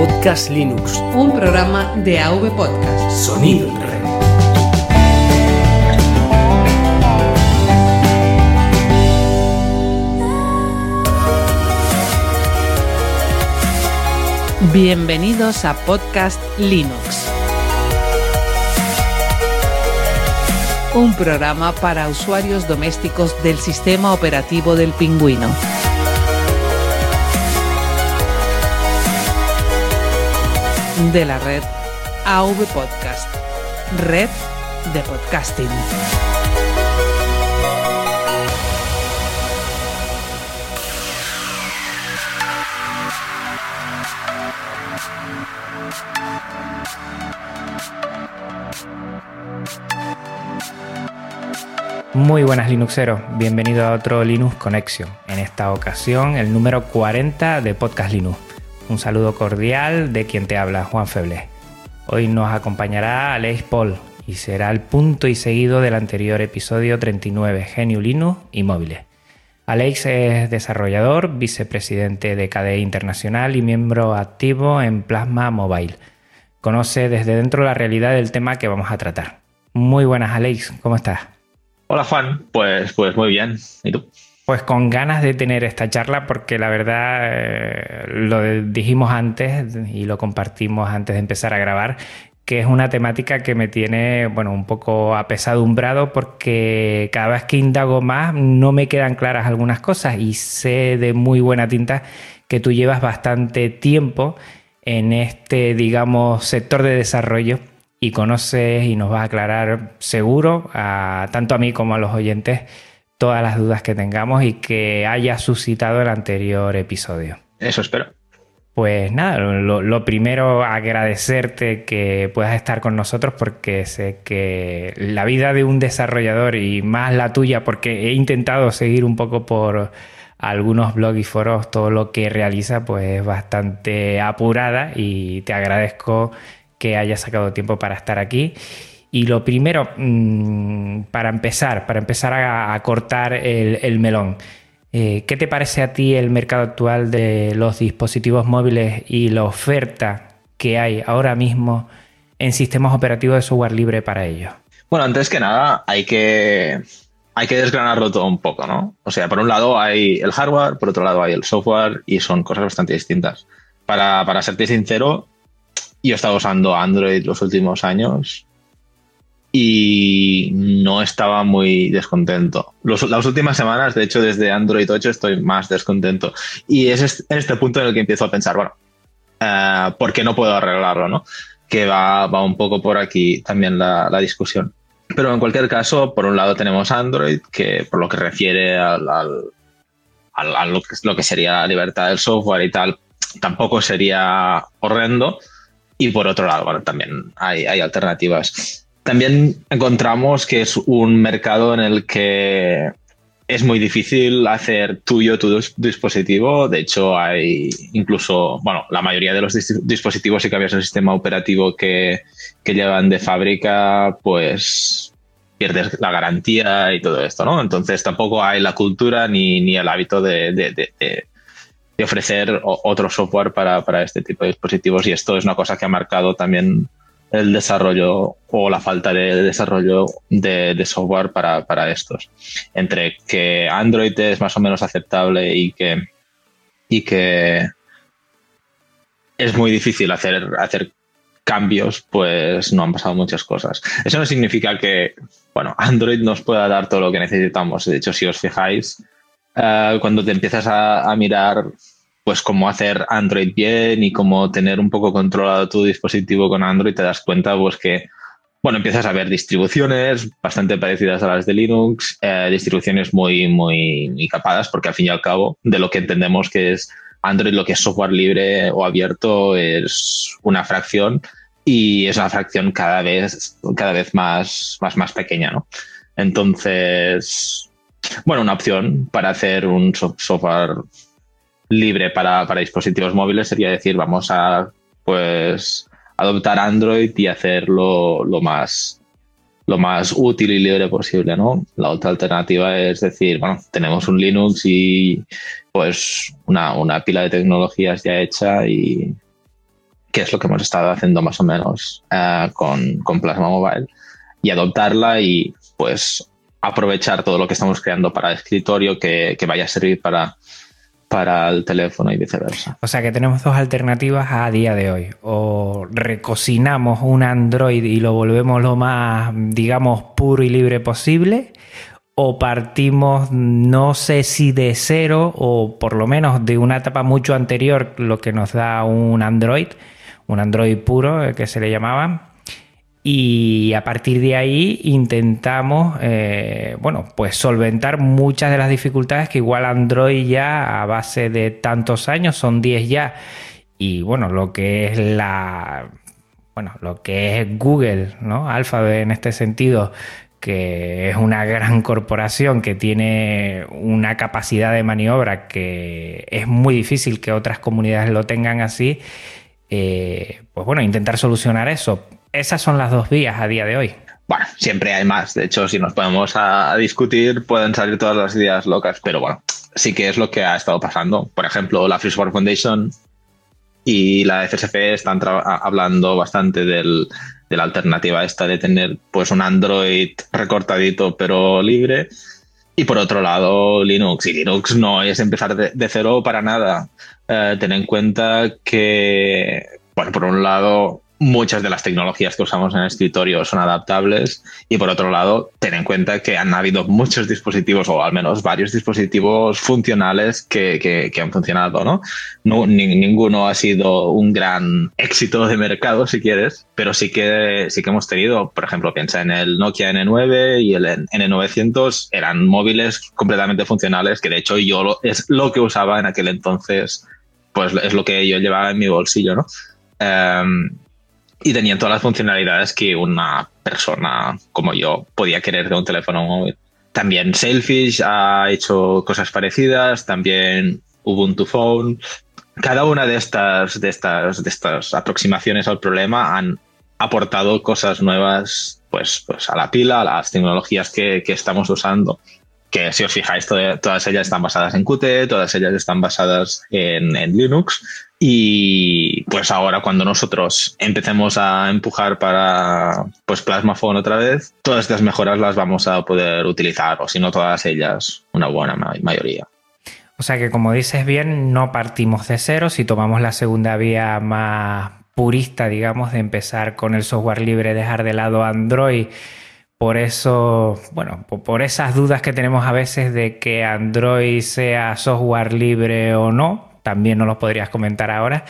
Podcast Linux. Un programa de AV Podcast. Sonido en red. Bienvenidos a Podcast Linux. Un programa para usuarios domésticos del sistema operativo del pingüino. De la red AV Podcast. Red de podcasting. Muy buenas Linuxeros, bienvenido a otro Linux Connection, en esta ocasión el número 40 de Podcast Linux. Un saludo cordial de quien te habla, Juan Feble. Hoy nos acompañará Alex Paul y será el punto y seguido del anterior episodio 39, Genio Linux y móviles. Alex es desarrollador, vicepresidente de KDE Internacional y miembro activo en Plasma Mobile. Conoce desde dentro la realidad del tema que vamos a tratar. Muy buenas, Alex, ¿cómo estás? Hola Juan, pues, pues muy bien. ¿Y tú? Pues con ganas de tener esta charla porque la verdad eh, lo dijimos antes y lo compartimos antes de empezar a grabar que es una temática que me tiene, bueno, un poco apesadumbrado porque cada vez que indago más no me quedan claras algunas cosas y sé de muy buena tinta que tú llevas bastante tiempo en este, digamos, sector de desarrollo y conoces y nos vas a aclarar seguro, tanto a mí como a los oyentes, todas las dudas que tengamos y que haya suscitado el anterior episodio. Eso espero. Pues nada, lo, lo, primero agradecerte que puedas estar con nosotros porque sé que la vida de un desarrollador y más la tuya, porque he intentado seguir un poco por algunos blogs y foros todo lo que realiza, pues es bastante apurada y te agradezco que hayas sacado tiempo para estar aquí. Y lo primero, mmm, para empezar, para empezar a, cortar el, el melón, eh, ¿qué te parece a ti el mercado actual de los dispositivos móviles y la oferta que hay ahora mismo en sistemas operativos de software libre para ellos? Bueno, antes que nada, hay que, hay que desgranarlo todo un poco, ¿no? O sea, por un lado hay el hardware, por otro lado hay el software y son cosas bastante distintas. Para, para serte sincero, yo he estado usando Android los últimos años y no estaba muy descontento. Los, las últimas semanas, de hecho, desde Android 8 estoy más descontento. Y es en este punto en el que empiezo a pensar, bueno, uh, ¿por qué no puedo arreglarlo? ¿no? Que va, va un poco por aquí también la, la, discusión. Pero en cualquier caso, por un lado tenemos Android, que por lo que refiere al, al, al, a lo, que, lo que sería la libertad del software y tal, tampoco sería horrendo. Y por otro lado, bueno, también hay, hay alternativas. También encontramos que es un mercado en el que es muy difícil hacer tuyo tu dispositivo. De hecho, hay incluso, bueno, la mayoría de los dispositivos, si cambias el sistema operativo que, que llevan de fábrica, pues pierdes la garantía y todo esto, ¿no? Entonces tampoco hay la cultura ni, ni el hábito de, de, de, de ofrecer otro software para, para, este tipo de dispositivos y esto es una cosa que ha marcado también el desarrollo o la falta de desarrollo de, software para, para, estos. Entre que Android es más o menos aceptable y que, y que es muy difícil hacer, hacer cambios, pues no han pasado muchas cosas. Eso no significa que, bueno, Android nos pueda dar todo lo que necesitamos. De hecho, si os fijáis, uh, cuando te empiezas a mirar pues cómo hacer Android bien y cómo tener un poco controlado tu dispositivo con Android, te das cuenta pues que, bueno, empiezas a ver distribuciones bastante parecidas a las de Linux, eh, distribuciones muy, muy, muy capadas, porque al fin y al cabo, de lo que entendemos que es Android, lo que es software libre o abierto, es una fracción y es una fracción cada vez, cada vez más, más, más pequeña, ¿no? Entonces, bueno, una opción para hacer un software libre para, para, dispositivos móviles sería decir, vamos a pues adoptar Android y hacerlo lo más lo más útil y libre posible, ¿no? La otra alternativa es decir, bueno, tenemos un Linux y pues una, una pila de tecnologías ya hecha y, que es lo que hemos estado haciendo más o menos eh, con, con Plasma Mobile, y adoptarla y pues aprovechar todo lo que estamos creando para escritorio que, que vaya a servir para, para el teléfono y viceversa. O sea que tenemos dos alternativas a día de hoy. O recocinamos un Android y lo volvemos lo más, digamos, puro y libre posible. O partimos, no sé si de cero o por lo menos de una etapa mucho anterior, lo que nos da un Android, un Android puro, eh, que se le llamaba, y a partir de ahí intentamos, eh, bueno, pues solventar muchas de las dificultades que igual Android ya a base de tantos años, son 10 ya, y bueno, lo que es la, bueno, lo que es Google, ¿no? Alphabet en este sentido, que es una gran corporación que tiene una capacidad de maniobra que es muy difícil que otras comunidades lo tengan así, eh, pues bueno, intentar solucionar eso esas son las dos vías a día de hoy. Bueno, siempre hay más. De hecho, si nos ponemos a, discutir, pueden salir todas las ideas locas. Pero bueno, sí que es lo que ha estado pasando. Por ejemplo, la Free Software Foundation y la FSF están hablando bastante del, de la alternativa esta de tener pues un Android recortadito pero libre. Y por otro lado, Linux. Y Linux no es empezar de, cero para nada. Eh, ten en cuenta que, bueno, por un lado, muchas de las tecnologías que usamos en el escritorio son adaptables y por otro lado, ten en cuenta que han habido muchos dispositivos o al menos varios dispositivos funcionales que, han funcionado, ¿no? no ninguno ha sido un gran éxito de mercado, si quieres, pero sí que, sí que hemos tenido, por ejemplo, piensa en el Nokia N9 y el N900, eran móviles completamente funcionales que de hecho yo es lo que usaba en aquel entonces, pues es lo que yo llevaba en mi bolsillo, ¿no? Em, y tenían todas las funcionalidades que una persona como yo podía querer de un teléfono móvil. También Selfish ha hecho cosas parecidas, también Ubuntu Phone. Cada una de estas, de estas, de estas aproximaciones al problema han aportado cosas nuevas pues, pues a la pila, a las tecnologías que, que estamos usando que si os fijáis, todas ellas están basadas en Qt, todas ellas están basadas en, en, Linux. Y pues ahora cuando nosotros empecemos a empujar para pues Plasma Phone otra vez, todas estas mejoras las vamos a poder utilizar, o si no todas ellas, una buena mayoría. O sea que como dices bien, no partimos de cero, si tomamos la segunda vía más purista, digamos, de empezar con el software libre, dejar de lado Android por eso, bueno, por esas dudas que tenemos a veces de que Android sea software libre o no, también no lo podrías comentar ahora,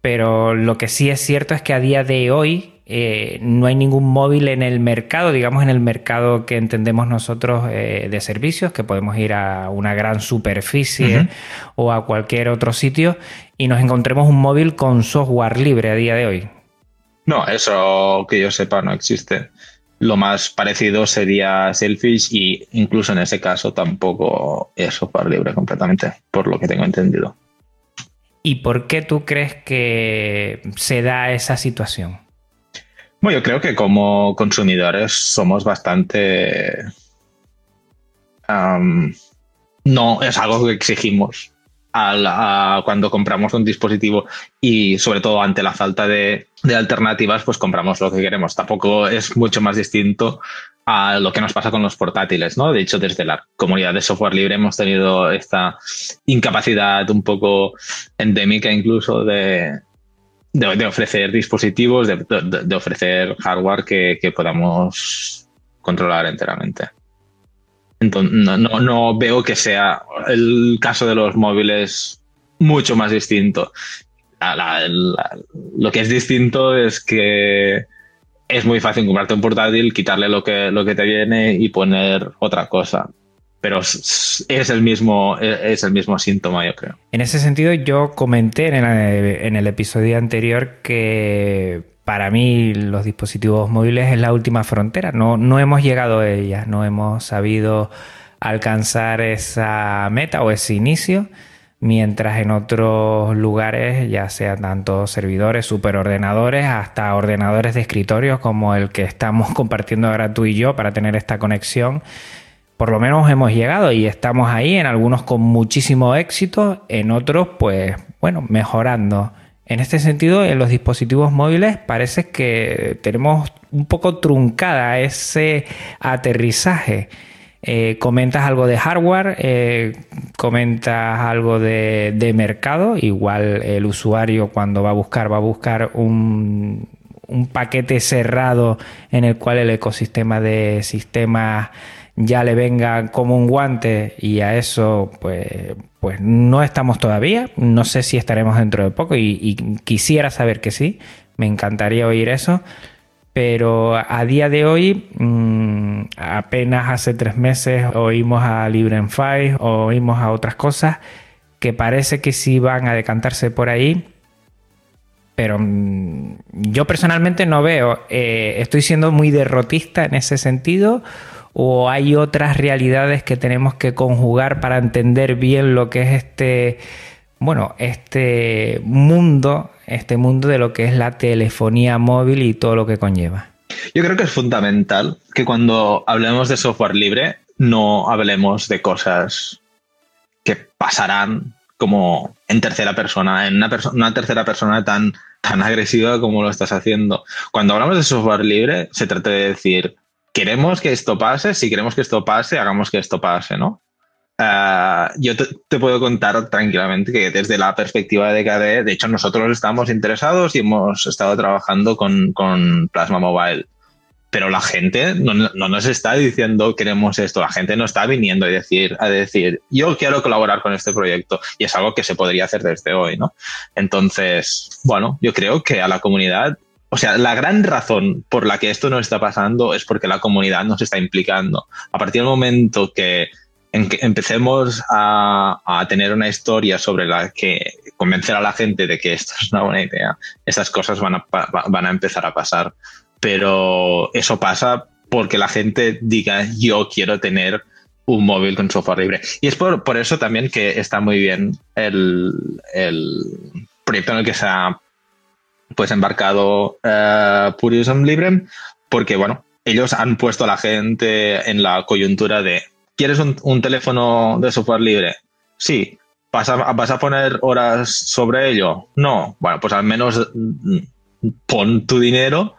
pero lo que sí es cierto es que a día de hoy eh, no hay ningún móvil en el mercado, digamos en el mercado que entendemos nosotros eh, de servicios, que podemos ir a una gran superficie o a cualquier otro sitio y nos encontremos un móvil con software libre a día de hoy. No, eso que yo sepa no existe. Lo más parecido sería Selfish y incluso en ese caso tampoco es software libre completamente, por lo que tengo entendido. ¿Y por qué tú crees que se da esa situación? Bueno, yo creo que como consumidores somos bastante... no es algo que exigimos cuando compramos un dispositivo y sobre todo ante la falta de, alternativas, pues compramos lo que queremos. Tampoco es mucho más distinto a lo que nos pasa con los portátiles, ¿no? De hecho, desde la comunidad de software libre hemos tenido esta incapacidad un poco endémica incluso de, ofrecer dispositivos, de, ofrecer hardware que podamos controlar enteramente. Entonces, no, no, veo que sea el caso de los móviles mucho más distinto. lo que es distinto es que es muy fácil comprarte un portátil, quitarle lo que, lo que te viene y poner otra cosa. Pero es el mismo, es el mismo síntoma, yo creo. En ese sentido, yo comenté en el, en el episodio anterior que para mí los dispositivos móviles es la última frontera. No, no hemos llegado a ellas, no hemos sabido alcanzar esa meta o ese inicio, mientras en otros lugares, ya sea tanto servidores, superordenadores, hasta ordenadores de escritorio como el que estamos compartiendo ahora tú y yo para tener esta conexión, por lo menos hemos llegado y estamos ahí, en algunos con muchísimo éxito, en otros pues bueno, mejorando En este sentido, en los dispositivos móviles parece que tenemos un poco truncada ese aterrizaje. Eh, comentas algo de hardware, eh, comentas algo de, mercado, igual el usuario cuando va a buscar va a buscar un paquete cerrado en el cual el ecosistema de sistemas ya le venga como un guante y a eso pues, pues no estamos todavía. No sé si estaremos dentro de poco y, quisiera saber que sí. Me encantaría oír eso. Pero a día de hoy, mm, apenas hace tres meses oímos a LibreFi, oímos a otras cosas que parece que sí van a decantarse por ahí. Pero mm, yo personalmente no veo. Eh, estoy siendo muy derrotista en ese sentido o hay otras realidades que tenemos que conjugar para entender bien lo que es este, bueno, este mundo, este mundo de lo que es la telefonía móvil y todo lo que conlleva. Yo creo que es fundamental que cuando hablemos de software libre no hablemos de cosas que pasarán como en tercera persona, en una, tercera persona tan, tan agresiva como lo estás haciendo. Cuando hablamos de software libre, se trata de decir, queremos que esto pase, si queremos que esto pase, hagamos que esto pase, ¿no? Uh, yo te, te, puedo contar tranquilamente que desde la perspectiva de KDE, de hecho nosotros estamos interesados y hemos estado trabajando con, con Plasma Mobile, pero la gente no, no, nos está diciendo queremos esto, la gente no está viniendo a decir, a decir yo quiero colaborar con este proyecto y es algo que se podría hacer desde hoy, ¿no? Entonces, bueno, yo creo que a la comunidad o sea, la gran razón por la que esto no está pasando es porque la comunidad no se está implicando. A partir del momento que, empecemos a, tener una historia sobre la que convencer a la gente de que esto es una buena idea, esas cosas van a, empezar a pasar. Pero eso pasa porque la gente diga yo quiero tener un móvil con software libre. Y es por, por eso también que está muy bien el, el proyecto en el que se ha pues embarcado uh, Purism Libre, porque bueno, ellos han puesto a la gente en la coyuntura de, ¿quieres un, teléfono de software libre? Sí. ¿Vas a, ¿Vas a poner horas sobre ello? No. Bueno, pues al menos mm, pon tu dinero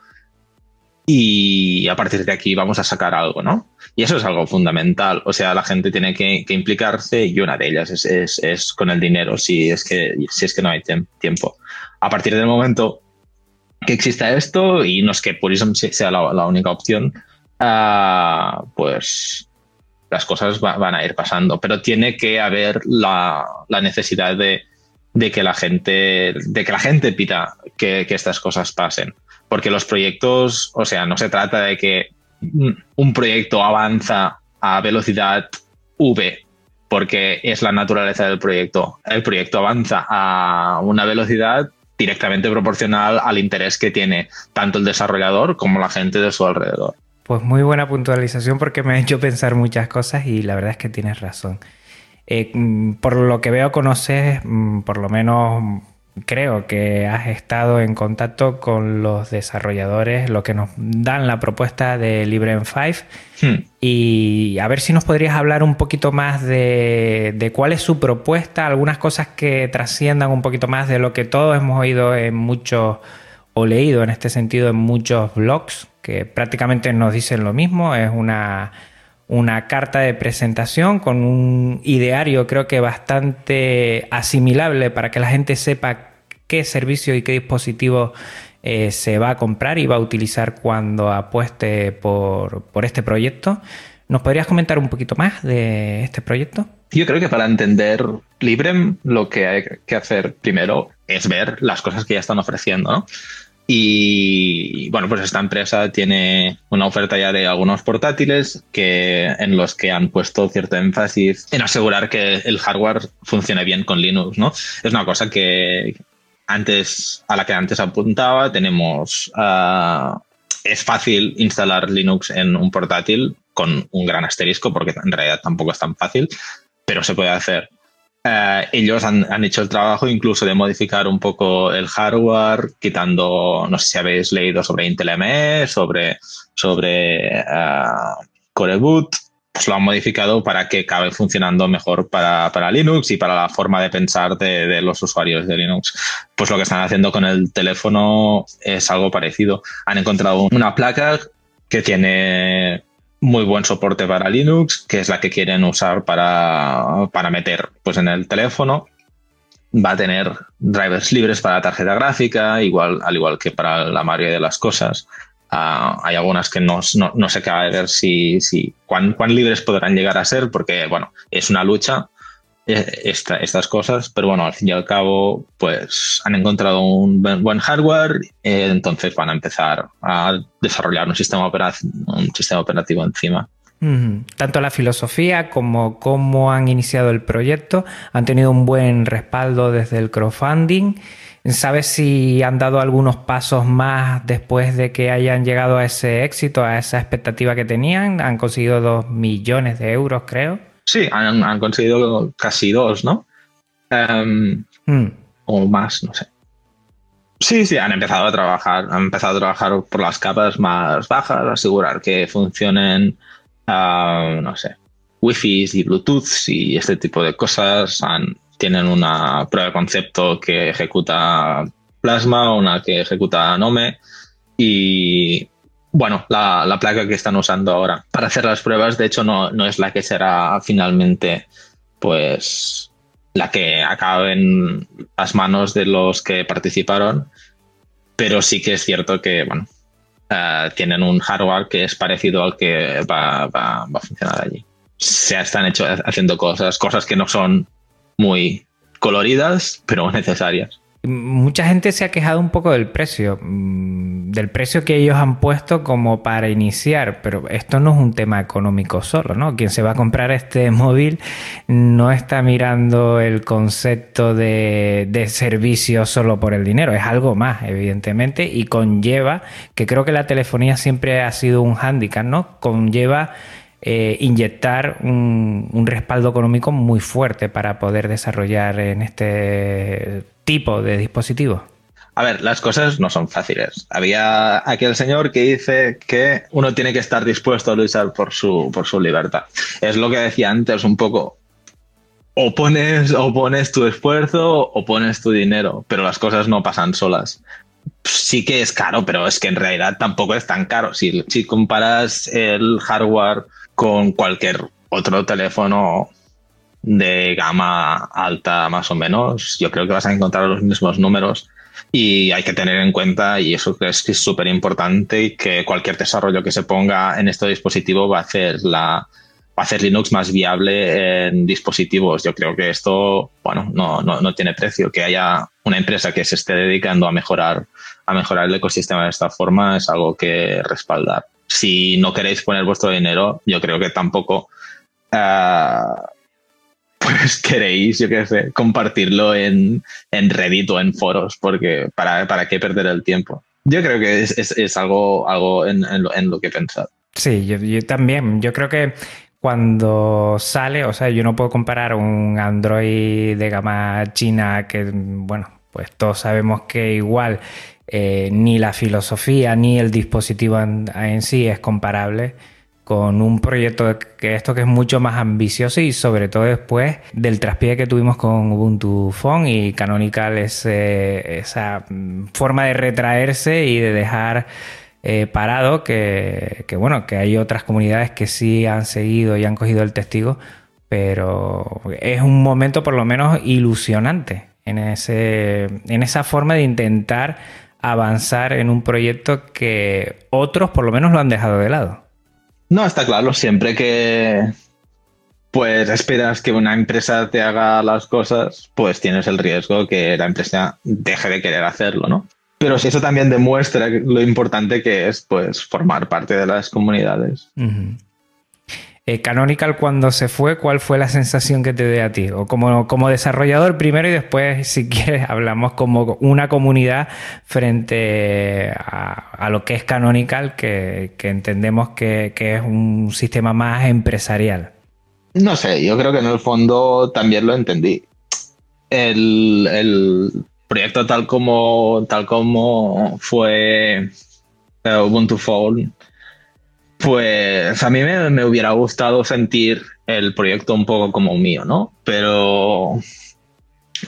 y a partir de aquí vamos a sacar algo, ¿no? Y eso es algo fundamental. O sea, la gente tiene que, implicarse y una de ellas es, es, es, con el dinero, si es que, si es que no hay tiempo a partir del momento que exista esto, y no es que Purism sea la, única opción, uh, pues las cosas van a ir pasando. Pero tiene que haber la, necesidad de, de, que la gente, de que la gente pida que, que estas cosas pasen. Porque los proyectos, o sea, no se trata de que un proyecto avanza a velocidad V porque es la naturaleza del proyecto. El proyecto avanza a una velocidad directamente proporcional al interés que tiene tanto el desarrollador como la gente de su alrededor. Pues muy buena puntualización porque me ha hecho pensar muchas cosas y la verdad es que tienes razón. Eh, mm, por lo que veo, conoces mm, por lo menos creo que has estado en contacto con los desarrolladores, lo que nos dan la propuesta de LibreM5 hmm. y a ver si nos podrías hablar un poquito más de, cuál es su propuesta, algunas cosas que trasciendan un poquito más de lo que todos hemos oído en muchos o leído en este sentido en muchos blogs que prácticamente nos dicen lo mismo, es una una carta de presentación con un ideario creo que bastante asimilable para que la gente sepa qué servicio y qué dispositivo eh, se va a comprar y va a utilizar cuando apueste por, este proyecto. ¿Nos podrías comentar un poquito más de este proyecto? Yo creo que para entender Librem lo que hay que hacer primero es ver las cosas que ya están ofreciendo, ¿no? Y bueno, pues esta empresa tiene una oferta ya de algunos portátiles que, en los que han puesto cierto énfasis en asegurar que el hardware funcione bien con Linux, ¿no? Es una cosa que antes, a la que antes apuntaba, tenemos, uh, es fácil instalar Linux en un portátil con un gran asterisco, porque en realidad tampoco es tan fácil, pero se puede hacer. Uh, ellos han, han, hecho el trabajo incluso de modificar un poco el hardware, quitando, no sé si habéis leído sobre Intel ME, sobre, sobre uh, Core Boot, pues lo han modificado para que acabe funcionando mejor para, para Linux y para la forma de pensar de, de, los usuarios de Linux. Pues lo que están haciendo con el teléfono es algo parecido. Han encontrado una placa que tiene muy buen soporte para Linux, que es la que quieren usar para, para meter pues, en el teléfono. Va a tener drivers libres para tarjeta gráfica, igual, al igual que para la mayoría de las cosas. Uh, hay algunas que no, no, no se acaba de ver si, si cuán, cuán, libres podrán llegar a ser, porque bueno, es una lucha eh, esta, estas cosas, pero bueno, al fin y al cabo, pues han encontrado un buen hardware, eh, entonces van a empezar a desarrollar un sistema, operativo, un sistema operativo encima. Tanto la filosofía como cómo han iniciado el proyecto han tenido un buen respaldo desde el crowdfunding. ¿Sabes si han dado algunos pasos más después de que hayan llegado a ese éxito, a esa expectativa que tenían? Han conseguido dos millones de euros, creo. Sí, han, han conseguido casi dos, ¿no? Um, mm. O más, no sé. Sí, sí, han empezado a trabajar, han empezado a trabajar por las capas más bajas, asegurar que funcionen, uh, no sé, Wi-Fi y Bluetooth y este tipo de cosas. Han, tienen una prueba de concepto que ejecuta Plasma, una que ejecuta Nome y bueno, la, la, placa que están usando ahora para hacer las pruebas, de hecho, no, no es la que será finalmente, pues, la que acabe en las manos de los que participaron, pero sí que es cierto que, bueno, uh, tienen un hardware que es parecido al que va, va, va a funcionar allí. Se están hecho, haciendo cosas, cosas que no son muy coloridas, pero necesarias. Mucha gente se ha quejado un poco del precio, mm, del precio que ellos han puesto como para iniciar, pero esto no es un tema económico solo, ¿no? Quien se va a comprar este móvil no está mirando el concepto de, de servicio solo por el dinero, es algo más, evidentemente, y conlleva, que creo que la telefonía siempre ha sido un hándicap, ¿no? Conlleva eh, inyectar un, respaldo económico muy fuerte para poder desarrollar en este tipo de dispositivo. A ver, las cosas no son fáciles. Había aquel señor que dice que uno tiene que estar dispuesto a luchar por su, por su libertad. Es lo que decía antes un poco. O pones, o pones tu esfuerzo o pones tu dinero, pero las cosas no pasan solas sí que es caro, pero es que en realidad tampoco es tan caro. Si comparas el hardware con cualquier otro teléfono de gama alta más o menos, yo creo que vas a encontrar los mismos números y hay que tener en cuenta, y eso es que es súper importante, que cualquier desarrollo que se ponga en este dispositivo va a hacer la, va a hacer Linux más viable en dispositivos. Yo creo que esto, bueno, no, no, no, tiene precio. Que haya una empresa que se esté dedicando a mejorar, a mejorar el ecosistema de esta forma es algo que respaldar si no queréis poner vuestro dinero, yo creo que tampoco uh, pues queréis, yo qué sé, compartirlo en, en, Reddit o en foros, porque para, para qué perder el tiempo. Yo creo que es, es, algo, algo en, en, lo, en, lo, que he pensado. Sí, yo, yo también. Yo creo que cuando sale, o sea, yo no puedo comparar un Android de gama china que, bueno, pues todos sabemos que igual eh, ni la filosofía ni el dispositivo en, sí es comparable con un proyecto que esto que es mucho más ambicioso y sobre todo después del traspié que tuvimos con Ubuntu Phone y Canonical ese, esa forma de retraerse y de dejar eh, parado que, que, bueno que hay otras comunidades que sí han seguido y han cogido el testigo pero es un momento por lo menos ilusionante en, ese, en esa forma de intentar avanzar en un proyecto que otros por lo menos lo han dejado de lado. No, está claro, siempre que pues esperas que una empresa te haga las cosas, pues tienes el riesgo que la empresa deje de querer hacerlo, ¿no? Pero si eso también demuestra lo importante que es, pues, formar parte de las comunidades. Uh -huh. Eh, Canonical cuando se fue, ¿cuál fue la sensación que te dio a ti? O como, como desarrollador primero y después, si quieres, hablamos como una comunidad frente a, lo que es Canonical, que, entendemos que, que, es un sistema más empresarial. No sé, yo creo que en el fondo también lo entendí. El, el proyecto tal como, tal como fue eh, Ubuntu Phone Pues a mí me, hubiera gustado sentir el proyecto un poco como mío, ¿no? Pero,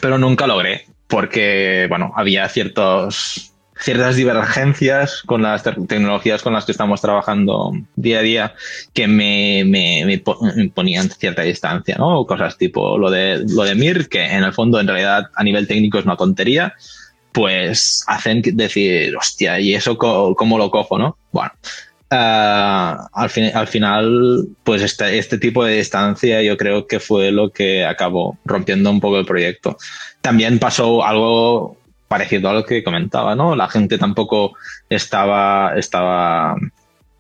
pero nunca logré, porque, bueno, había ciertos, ciertas divergencias con las tecnologías con las que estamos trabajando día a día que me, me, ponían cierta distancia, ¿no? Cosas tipo lo de, lo de Mir, que en el fondo, en realidad, a nivel técnico es una tontería, pues hacen decir, hostia, ¿y eso cómo lo cojo, no? Bueno, Ah, al, al, final, pues este, este, tipo de distancia yo creo que fue lo que acabó rompiendo un poco el proyecto. También pasó algo parecido a lo que comentaba, ¿no? La gente tampoco estaba, estaba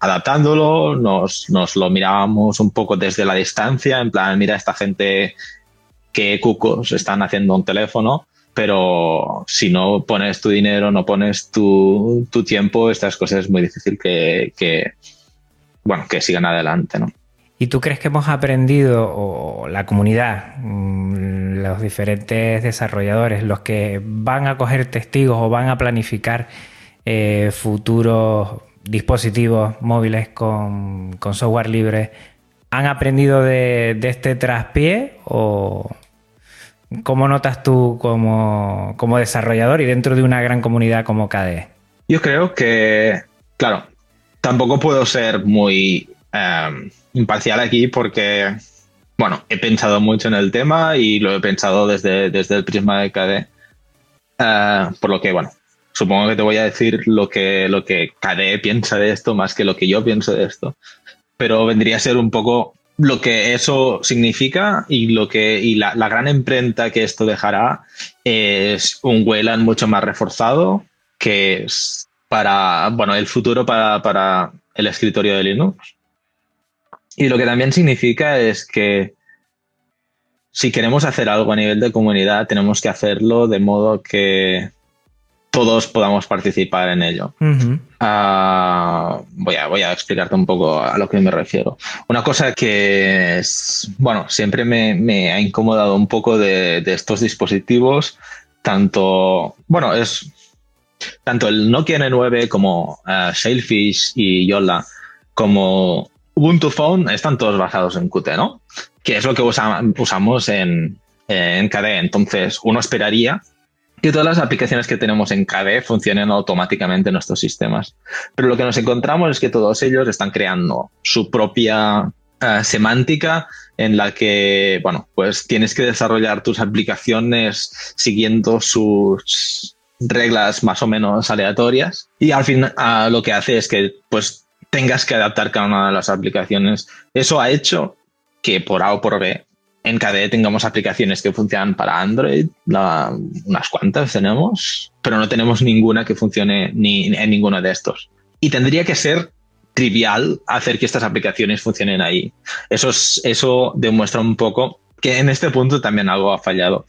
adaptándolo, nos, nos lo mirábamos un poco desde la distancia, en plan, mira esta gente que cucos están haciendo un teléfono pero si no pones tu dinero, no pones tu, tiempo, estas cosas es muy difícil que, bueno, que sigan adelante, ¿no? ¿Y tú crees que hemos aprendido, o la comunidad, mm, los diferentes desarrolladores, los que van a coger testigos o van a planificar eh, futuros dispositivos móviles con, software libre, han aprendido de, de este traspié o, ¿Cómo notas tú como, desarrollador y dentro de una gran comunidad como KDE? Yo creo que, claro, tampoco puedo ser muy em, imparcial aquí porque, bueno, he pensado mucho en el tema y lo he pensado desde, desde el prisma de KDE. Eh, por lo que, bueno, supongo que te voy a decir lo que, lo que KDE piensa de esto más que lo que yo pienso de esto. Pero vendría a ser un poco lo que eso significa y lo que y la, gran imprenta que esto dejará es un Wayland mucho más reforzado que es para bueno el futuro para, para el escritorio de Linux. Y lo que también significa es que si queremos hacer algo a nivel de comunidad tenemos que hacerlo de modo que todos podamos participar en ello. Ah, voy, a, voy a explicarte un poco a lo que me refiero. Una cosa que es, bueno, siempre me, ha incomodado un poco de, estos dispositivos, tanto, bueno, es tanto el Nokia N9 como uh, Sailfish y Yola como Ubuntu Phone están todos basados en Qt, ¿no? Que es lo que usamos en, en KDE. Entonces, uno esperaría que todas las aplicaciones que tenemos en KDE funcionen automáticamente en nuestros sistemas. Pero lo que nos encontramos es que todos ellos están creando su propia eh, semántica en la que, bueno, pues tienes que desarrollar tus aplicaciones siguiendo sus reglas más o menos aleatorias y al fin lo que hace es que pues tengas que adaptar cada una de las aplicaciones. Eso ha hecho que por A o por B en KDE tengamos aplicaciones que funcionan para Android, unas cuantas tenemos, pero no tenemos ninguna que funcione en ninguno de estos. Y tendría que ser trivial hacer que estas aplicaciones funcionen ahí. Eso, eso demuestra un poco que en este punto también algo ha fallado.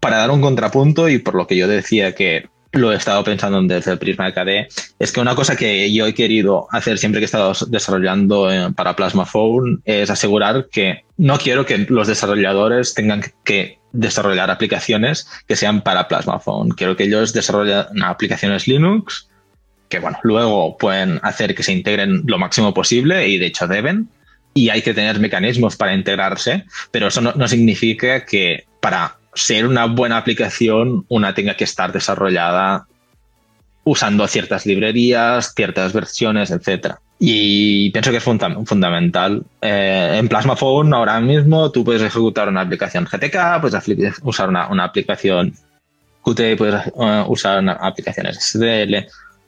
Para dar un contrapunto y por lo que yo decía que lo he estado pensando desde el prisma de KDE, es que una cosa que yo he querido hacer siempre que he estado desarrollando eh, para Plasma Phone es asegurar que no quiero que los desarrolladores tengan que desarrollar aplicaciones que sean para Plasma Phone. Quiero que ellos desarrollen aplicaciones Linux que, bueno, luego pueden hacer que se integren lo máximo posible y de hecho deben. Y hay que tener mecanismos para integrarse, pero eso no significa que para ser una buena aplicación, una tenga que estar desarrollada usando ciertas librerías, ciertas versiones, etc. Y pienso que es fundamental. Eh, en Plasma Phone ahora mismo tú puedes ejecutar una aplicación GTK, puedes usar una, aplicación Qt, puedes usar una aplicación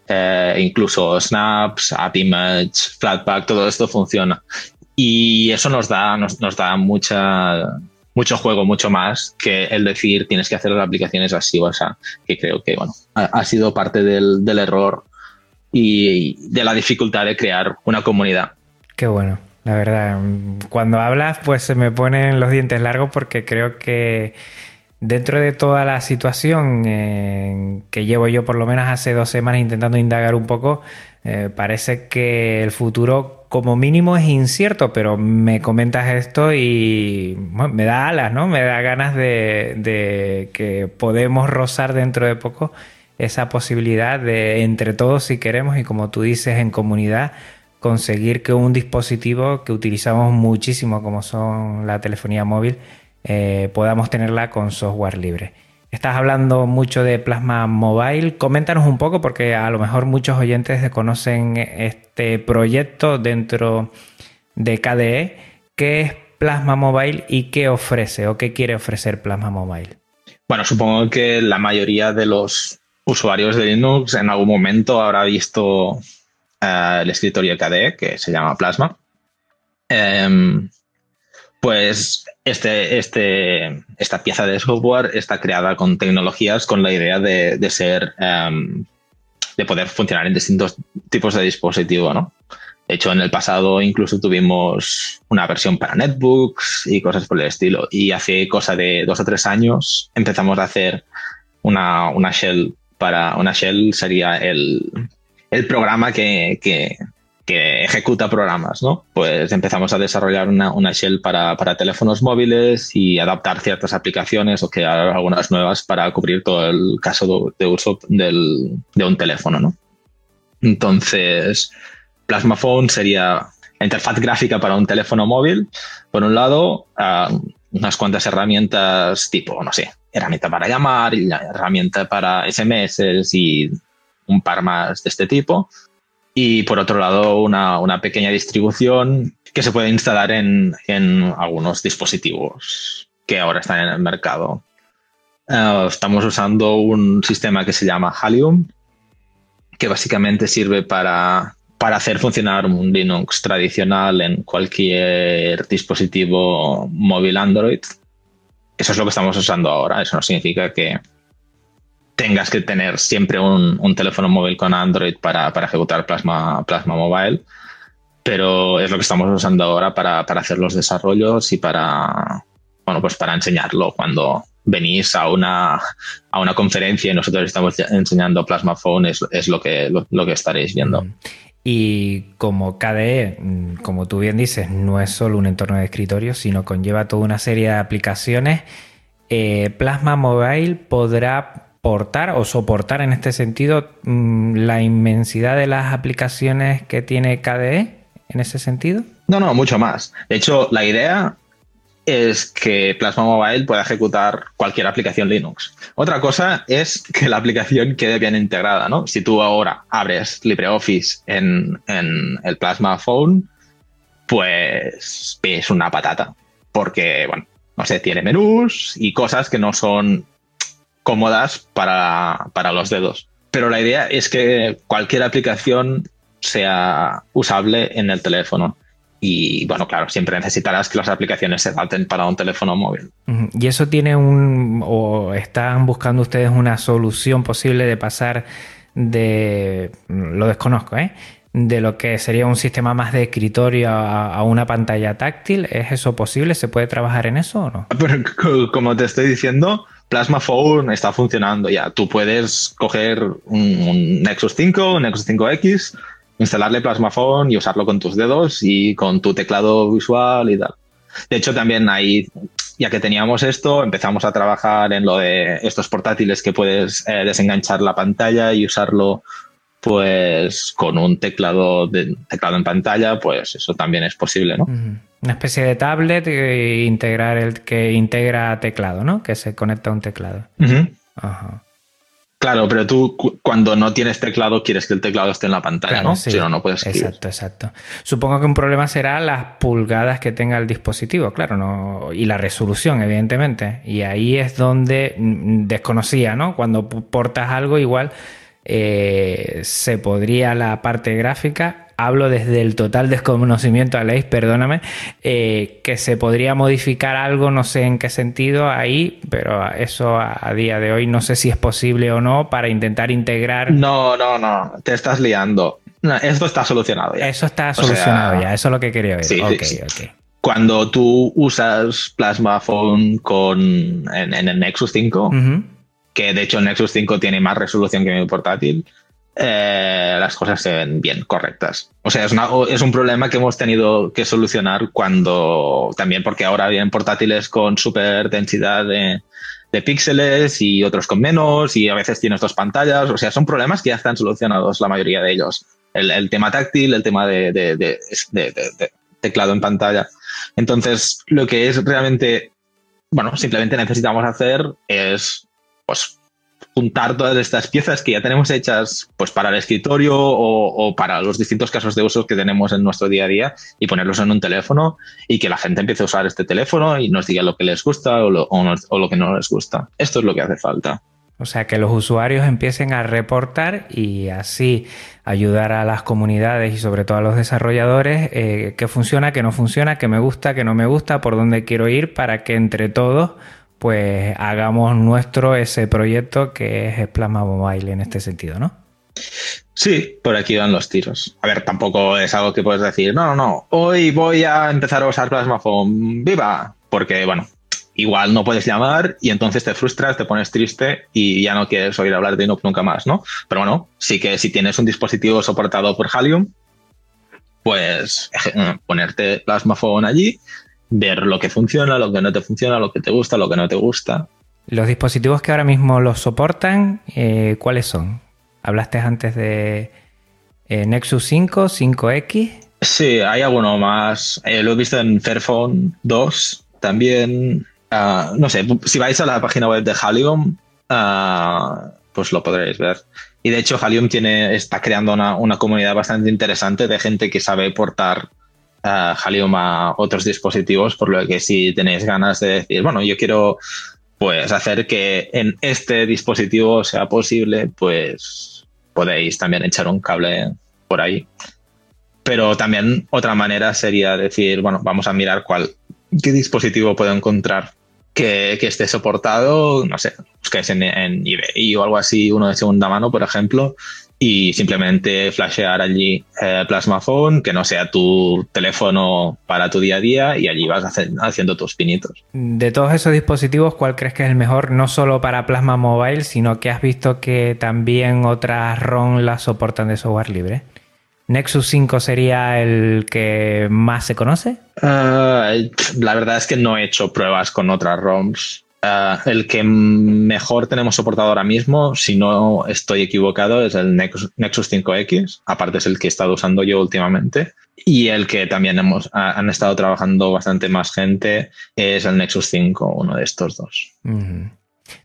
eh, incluso Snaps, AppImage, Flatpak, todo esto funciona. Y eso nos da, nos da mucha mucho juego, mucho más que el decir tienes que hacer las aplicaciones así o sea, que creo que bueno, ha, sido parte del, error y de la dificultad de crear una comunidad. Qué bueno, la verdad. Cuando hablas, pues se me ponen los dientes largos porque creo que dentro de toda la situación que llevo yo por lo menos hace dos semanas intentando indagar un poco, eh, parece que el futuro como mínimo es incierto, pero me comentas esto y me da alas, ¿no? Me da ganas de, que podemos rozar dentro de poco esa posibilidad de entre todos, si queremos, y como tú dices, en comunidad, conseguir que un dispositivo que utilizamos muchísimo como son la telefonía móvil eh, podamos tenerla con software libre. Estás hablando mucho de Plasma Mobile. Coméntanos un poco porque a lo mejor muchos oyentes conocen este proyecto dentro de KDE. ¿Qué es Plasma Mobile y qué ofrece o qué quiere ofrecer Plasma Mobile? Bueno, supongo que la mayoría de los usuarios de Linux en algún momento habrá visto eh, el escritorio KDE que se llama Plasma. Em, pues este, este, esta pieza de software está creada con tecnologías con la idea de, ser, em, de poder funcionar en distintos tipos de dispositivo, ¿no? De hecho, en el pasado incluso tuvimos una versión para netbooks y cosas por el estilo. Y hace cosa de dos o tres años empezamos a hacer una, una shell para una shell sería el, el programa que, que, que ejecuta programas, ¿no? Pues empezamos a desarrollar una, una shell para, para, teléfonos móviles y adaptar ciertas aplicaciones o crear algunas nuevas para cubrir todo el caso de, uso del, de un teléfono, ¿no? Entonces, Plasma Phone sería la interfaz gráfica para un teléfono móvil. Por un lado, uh, unas cuantas herramientas tipo, no sé, herramienta para llamar, herramienta para SMS y un par más de este tipo y por otro lado una, una pequeña distribución que se puede instalar en, en, algunos dispositivos que ahora están en el mercado. Uh, estamos usando un sistema que se llama Halium, que básicamente sirve para, para hacer funcionar un Linux tradicional en cualquier dispositivo móvil Android. Eso es lo que estamos usando ahora. Eso no significa que, tengas que tener siempre un, teléfono móvil con Android para, ejecutar Plasma, Plasma Mobile, pero es lo que estamos usando ahora para, hacer los desarrollos y para, bueno, pues para enseñarlo cuando venís a una, a una conferencia y nosotros estamos enseñando Plasma Phone, es, lo, que, lo, que estaréis viendo. Mm. Y como KDE, mm, como tú bien dices, no es solo un entorno de escritorio, sino conlleva toda una serie de aplicaciones. Eh, Plasma Mobile podrá o soportar en este sentido mm, la inmensidad de las aplicaciones que tiene KDE en ese sentido? No, no, mucho más. De hecho, la idea es que Plasma Mobile pueda ejecutar cualquier aplicación Linux. Otra cosa es que la aplicación quede bien integrada, ¿no? Si tú ahora abres LibreOffice en, en el Plasma Phone, pues es una patata. Porque, bueno, no sé, tiene menús y cosas que no son cómodas para, para los dedos. Pero la idea es que cualquier aplicación sea usable en el teléfono. Y bueno, claro, siempre necesitarás que las aplicaciones se adapten para un teléfono móvil. ¿Y eso tiene un... o están buscando ustedes una solución posible de pasar de... lo desconozco, ¿eh? de lo que sería un sistema más de escritorio a, una pantalla táctil. ¿Es eso posible? ¿Se puede trabajar en eso o no? como te estoy diciendo, Plasma Phone está funcionando ya. Tú puedes coger un, Nexus 5, un Nexus 5X, instalarle Plasma Phone y usarlo con tus dedos y con tu teclado visual y tal. De hecho, también ahí, ya que teníamos esto, empezamos a trabajar en lo de estos portátiles que puedes eh, desenganchar la pantalla y usarlo pues con un teclado teclado en pantalla, pues eso también es posible, ¿no? Una especie de tablet que, integrar el, que integra teclado, ¿no? Que se conecta a un teclado. Claro, pero tú cuando no tienes teclado quieres que el teclado esté en la pantalla, ¿no? Si no, no puedes escribir. Exacto, exacto. Supongo que un problema será las pulgadas que tenga el dispositivo, claro, no y la resolución, evidentemente. Y ahí es donde mm, desconocía, ¿no? Cuando portas algo igual eh, se podría la parte gráfica hablo desde el total desconocimiento a ley, perdóname, eh, que se podría modificar algo, no sé en qué sentido ahí, pero eso a, día de hoy no sé si es posible o no para intentar integrar. No, no, no, te estás liando. esto está solucionado ya. Eso está solucionado ya, eso es lo que quería decir. Cuando tú usas Plasma Phone con, en, el Nexus 5, que de hecho el Nexus 5 tiene más resolución que mi portátil, eh, las cosas se ven bien, correctas. O sea, es, es, un problema que hemos tenido que solucionar cuando también porque ahora vienen portátiles con super densidad de, píxeles y otros con menos y a veces tienes dos pantallas. O sea, son problemas que ya están solucionados la mayoría de ellos. el, tema táctil, el tema de, teclado en pantalla. Entonces, lo que es realmente, bueno, simplemente necesitamos hacer es, pues, juntar todas estas piezas que ya tenemos hechas pues para el escritorio o, para los distintos casos de uso que tenemos en nuestro día a día y ponerlos en un teléfono y que la gente empiece a usar este teléfono y nos diga lo que les gusta o lo, o lo que no les gusta. Esto es lo que hace falta. O sea, que los usuarios empiecen a reportar y así ayudar a las comunidades y sobre todo a los desarrolladores eh, qué funciona, qué no funciona, qué me gusta, qué no me gusta, por dónde quiero ir para que entre todos pues hagamos nuestro ese proyecto que es Plasma Mobile en este sentido, ¿no? Sí, por aquí van los tiros. A ver, tampoco es algo que puedes decir, no, no, no, hoy voy a empezar a usar Plasma Phone, viva, porque bueno, igual no puedes llamar y entonces te frustras, te pones triste y ya no quieres oír hablar de Inop nunca más, ¿no? Pero bueno, sí que si tienes un dispositivo soportado por Halium, pues eh, ponerte Plasma Phone allí ver lo que funciona, lo que no te funciona, lo que te gusta, lo que no te gusta. Los dispositivos que ahora mismo los soportan, eh, ¿cuáles son? Hablaste antes de eh, Nexus 5, 5X. Sí, hay alguno más. Eh, lo he visto en Fairphone 2 también. Ah, no sé, si vais a la página web de Halium, ah, pues lo podréis ver. Y de hecho, Halium tiene, está creando una, una comunidad bastante interesante de gente que sabe portar Halium a otros dispositivos, por lo que si tenéis ganas de decir, bueno, yo quiero pues hacer que en este dispositivo sea posible, pues podéis también echar un cable por ahí. Pero también otra manera sería decir, bueno, vamos a mirar cuál, qué dispositivo puedo encontrar que, esté soportado, no sé, buscáis en eBay o algo así, uno de segunda mano, por ejemplo, y simplemente flashear allí eh, Plasma Phone, que no sea tu teléfono para tu día a día y allí vas haciendo tus pinitos. De todos esos dispositivos, ¿cuál crees que es el mejor? No solo para Plasma Mobile, sino que has visto que también otras ROM las soportan de software libre. ¿Nexus 5 sería el que más se conoce? Eh, la verdad es que no he hecho pruebas con otras ROMs. Eh, el que mejor tenemos soportado ahora mismo, si no estoy equivocado, es el Nexus, 5X. Aparte es el que he estado usando yo últimamente. Y el que también hemos, han estado trabajando bastante más gente es el Nexus 5, uno de estos dos.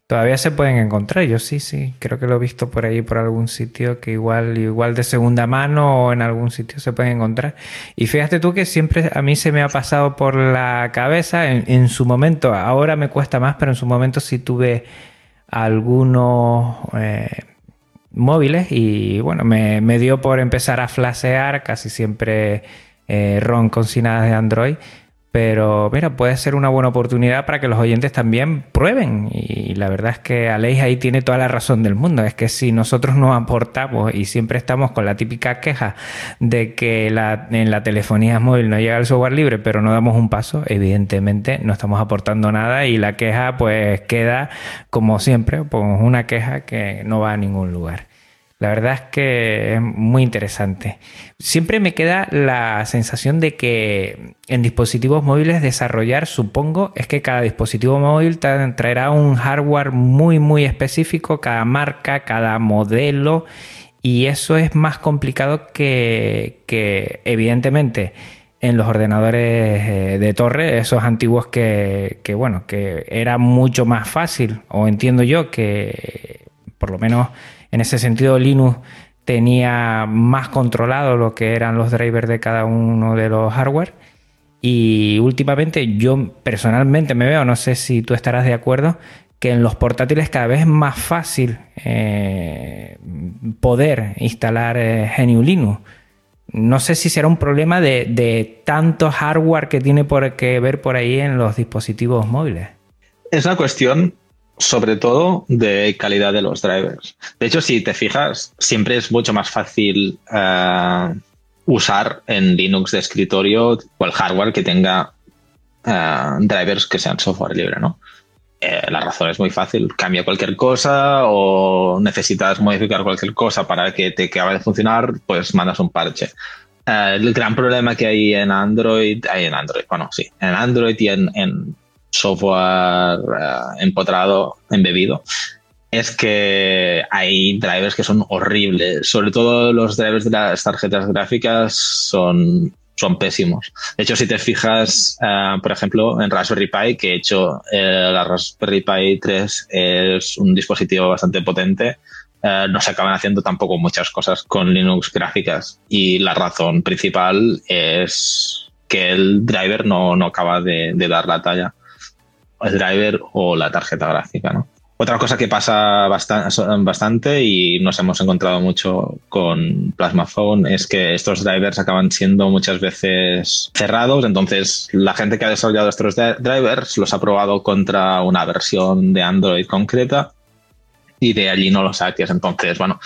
Todavía se pueden encontrar, yo sí, sí, creo que lo he visto por ahí, por algún sitio que igual, igual de segunda mano o en algún sitio se pueden encontrar. Y fíjate tú que siempre a mí se me ha pasado por la cabeza en, su momento, ahora me cuesta más, pero en su momento sí tuve algunos eh, móviles y bueno, me, dio por empezar a flashear casi siempre eh, ROM consignadas de Android pero mira, puede ser una buena oportunidad para que los oyentes también prueben. Y la verdad es que Aleix ahí tiene toda la razón del mundo. Es que si nosotros no aportamos y siempre estamos con la típica queja de que en la telefonía móvil no llega el software libre, pero no damos un paso, evidentemente no estamos aportando nada y la queja pues queda como siempre, pues una queja que no va a ningún lugar. La verdad es que es muy interesante. Siempre me queda la sensación de que en dispositivos móviles desarrollar, supongo, es que cada dispositivo móvil traerá un hardware muy, muy específico, cada marca, cada modelo, y eso es más complicado que, que evidentemente, en los ordenadores eh, de torre, esos antiguos que, que, bueno, que era mucho más fácil, o entiendo yo que por lo menos en ese sentido, Linux tenía más controlado lo que eran los drivers de cada uno de los hardware. Y últimamente yo personalmente me veo, no sé si tú estarás de acuerdo, que en los portátiles cada vez es más fácil eh, poder instalar eh, Linux. No sé si será un problema de, de, tanto hardware que tiene por que ver por ahí en los dispositivos móviles. Es una cuestión sobre todo de calidad de los drivers. De hecho, si te fijas, siempre es mucho más fácil eh, usar en Linux de escritorio o el hardware que tenga eh, drivers que sean software libre, ¿no? Eh, la razón es muy fácil. Cambia cualquier cosa o necesitas modificar cualquier cosa para que te acabe de funcionar, pues mandas un parche. el gran problema que hay en Android, hay en Android, bueno, sí, en Android y en software eh, empotrado, embebido, es que hay drivers que son horribles. Sobre todo los drivers de las tarjetas gráficas son, son pésimos. De hecho, si te fijas, eh, por ejemplo, en Raspberry Pi, que he hecho eh, la Raspberry Pi 3 es un dispositivo bastante potente, eh, no se acaban haciendo tampoco muchas cosas con Linux gráficas. Y la razón principal es que el driver no, no acaba de dar la talla. El driver o la tarjeta gráfica, ¿no? Otra cosa que pasa bastante y nos hemos encontrado mucho con Plasma Phone es que estos drivers acaban siendo muchas veces cerrados. Entonces, la gente que ha desarrollado estos drivers los ha probado contra una versión de Android concreta y de allí no los saques. Entonces, bueno,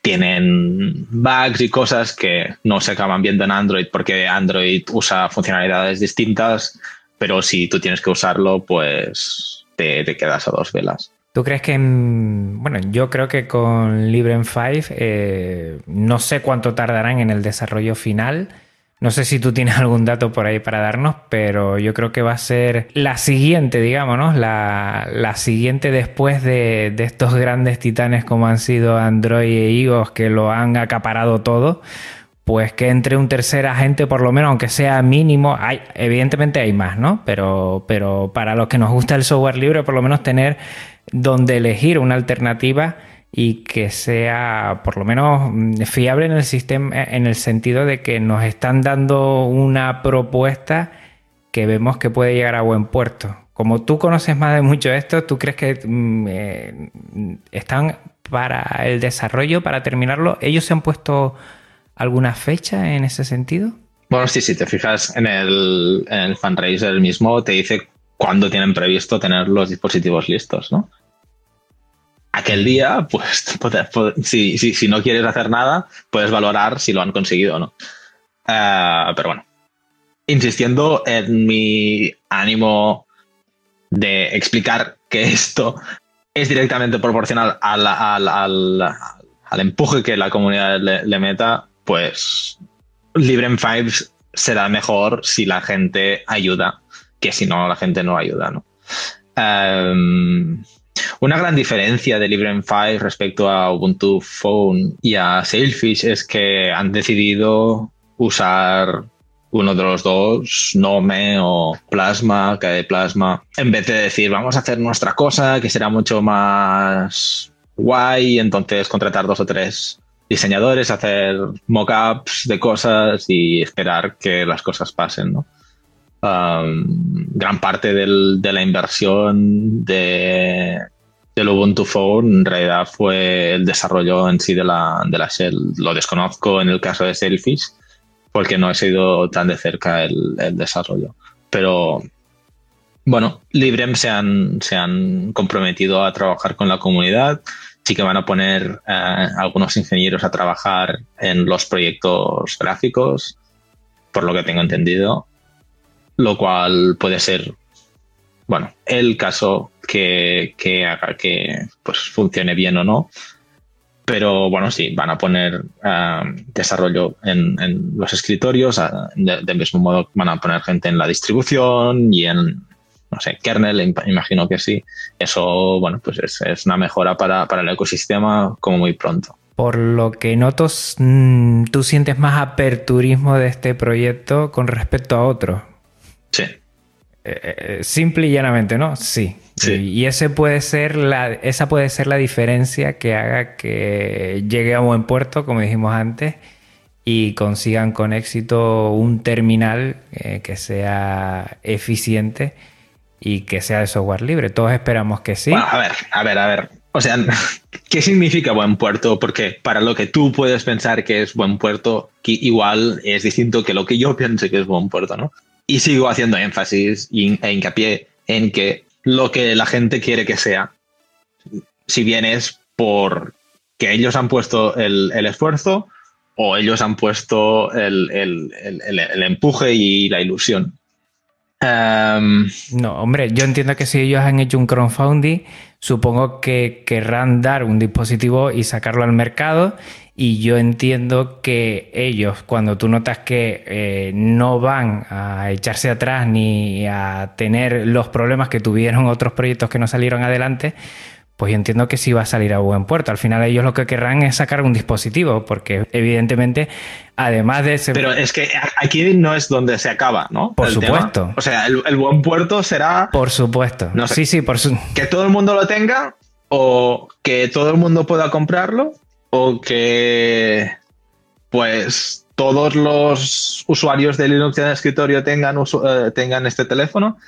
tienen bugs y cosas que no se acaban viendo en Android porque Android usa funcionalidades distintas, pero si tú tienes que usarlo, pues te, quedas a dos velas. ¿Tú crees que, bueno, yo creo que con Librem 5 eh, no sé cuánto tardarán en el desarrollo final. No sé si tú tienes algún dato por ahí para darnos, pero yo creo que va a ser la siguiente, digamos, ¿no? La, la siguiente después de, de, estos grandes titanes como han sido Android e iOS que lo han acaparado todo pues que entre un tercer agente, por lo menos, aunque sea mínimo, hay, evidentemente hay más, ¿no? Pero, pero para los que nos gusta el software libre, por lo menos tener donde elegir una alternativa y que sea por lo menos mm, fiable en el sistema, en el sentido de que nos están dando una propuesta que vemos que puede llegar a buen puerto. Como tú conoces más de mucho esto, ¿tú crees que mm, eh, están para el desarrollo, para terminarlo? ¿Ellos se han puesto alguna fecha en ese sentido? Bueno, sí, si te fijas en el, en el fundraiser mismo, te dice cuándo tienen previsto tener los dispositivos listos, ¿no? Aquel día, pues, si, si, si no quieres hacer nada, puedes valorar si lo han conseguido o no. Eh, pero bueno, insistiendo en mi ánimo de explicar que esto es directamente proporcional al, al, al, al empuje que la comunidad le meta, pues Librem 5 será mejor si la gente ayuda que si no la gente no ayuda, ¿no? Em, una gran diferencia de Librem 5 respecto a Ubuntu Phone y a Sailfish es que han decidido usar uno de los dos, Nome o Plasma, que de Plasma, en vez de decir vamos a hacer nuestra cosa que será mucho más guay, entonces contratar dos o tres diseñadores, hacer mockups de cosas y esperar que las cosas pasen, ¿no? Um, gran parte de la inversión de, del Ubuntu Phone en realidad fue el desarrollo en sí de la, de la Shell. Lo desconozco en el caso de Selfish porque no he seguido tan de cerca el, el desarrollo. Pero bueno, Librem se han, se han comprometido a trabajar con la comunidad sí que van a poner eh, algunos ingenieros a trabajar en los proyectos gráficos, por lo que tengo entendido, lo cual puede ser, bueno, el caso que, haga que pues, funcione bien o no. Pero bueno, sí, van a poner eh, desarrollo en, los escritorios, del mismo modo van a poner gente en la distribución y en, no sé, kernel, imagino que sí. Eso, bueno, pues es, una mejora para, el ecosistema como muy pronto. Por lo que noto, mm, tú sientes más aperturismo de este proyecto con respecto a otro. Sí. Eh, eh, simple y llanamente, ¿no? Sí. sí. Y ese puede ser la, esa puede ser la diferencia que haga que llegue a buen puerto, como dijimos antes, y consigan con éxito un terminal eh, que sea eficiente y que sea de software libre. Todos esperamos que sí. a ver, a ver, a ver. O sea, ¿qué significa buen puerto? Porque para lo que tú puedes pensar que es buen puerto, igual es distinto que lo que yo pienso que es buen puerto, ¿no? Y sigo haciendo énfasis e hincapié en que lo que la gente quiere que sea, si bien es por que ellos han puesto el, esfuerzo o ellos han puesto el, el empuje y la ilusión. Em, no, hombre, yo entiendo que si ellos han hecho un crowdfunding, supongo que querrán dar un dispositivo y sacarlo al mercado. Y yo entiendo que ellos, cuando tú notas que eh, no van a echarse atrás ni a tener los problemas que tuvieron otros proyectos que no salieron adelante, pues yo entiendo que sí va a salir a buen puerto. Al final ellos lo que querrán es sacar un dispositivo, porque evidentemente, además de ese... Pero es que aquí no es donde se acaba, ¿no? Por supuesto. O sea, el, buen puerto será... Por supuesto. No Sí, sí, por su... Que todo el mundo lo tenga o que todo el mundo pueda comprarlo o que pues todos los usuarios de Linux en el escritorio tengan, eh, tengan este teléfono,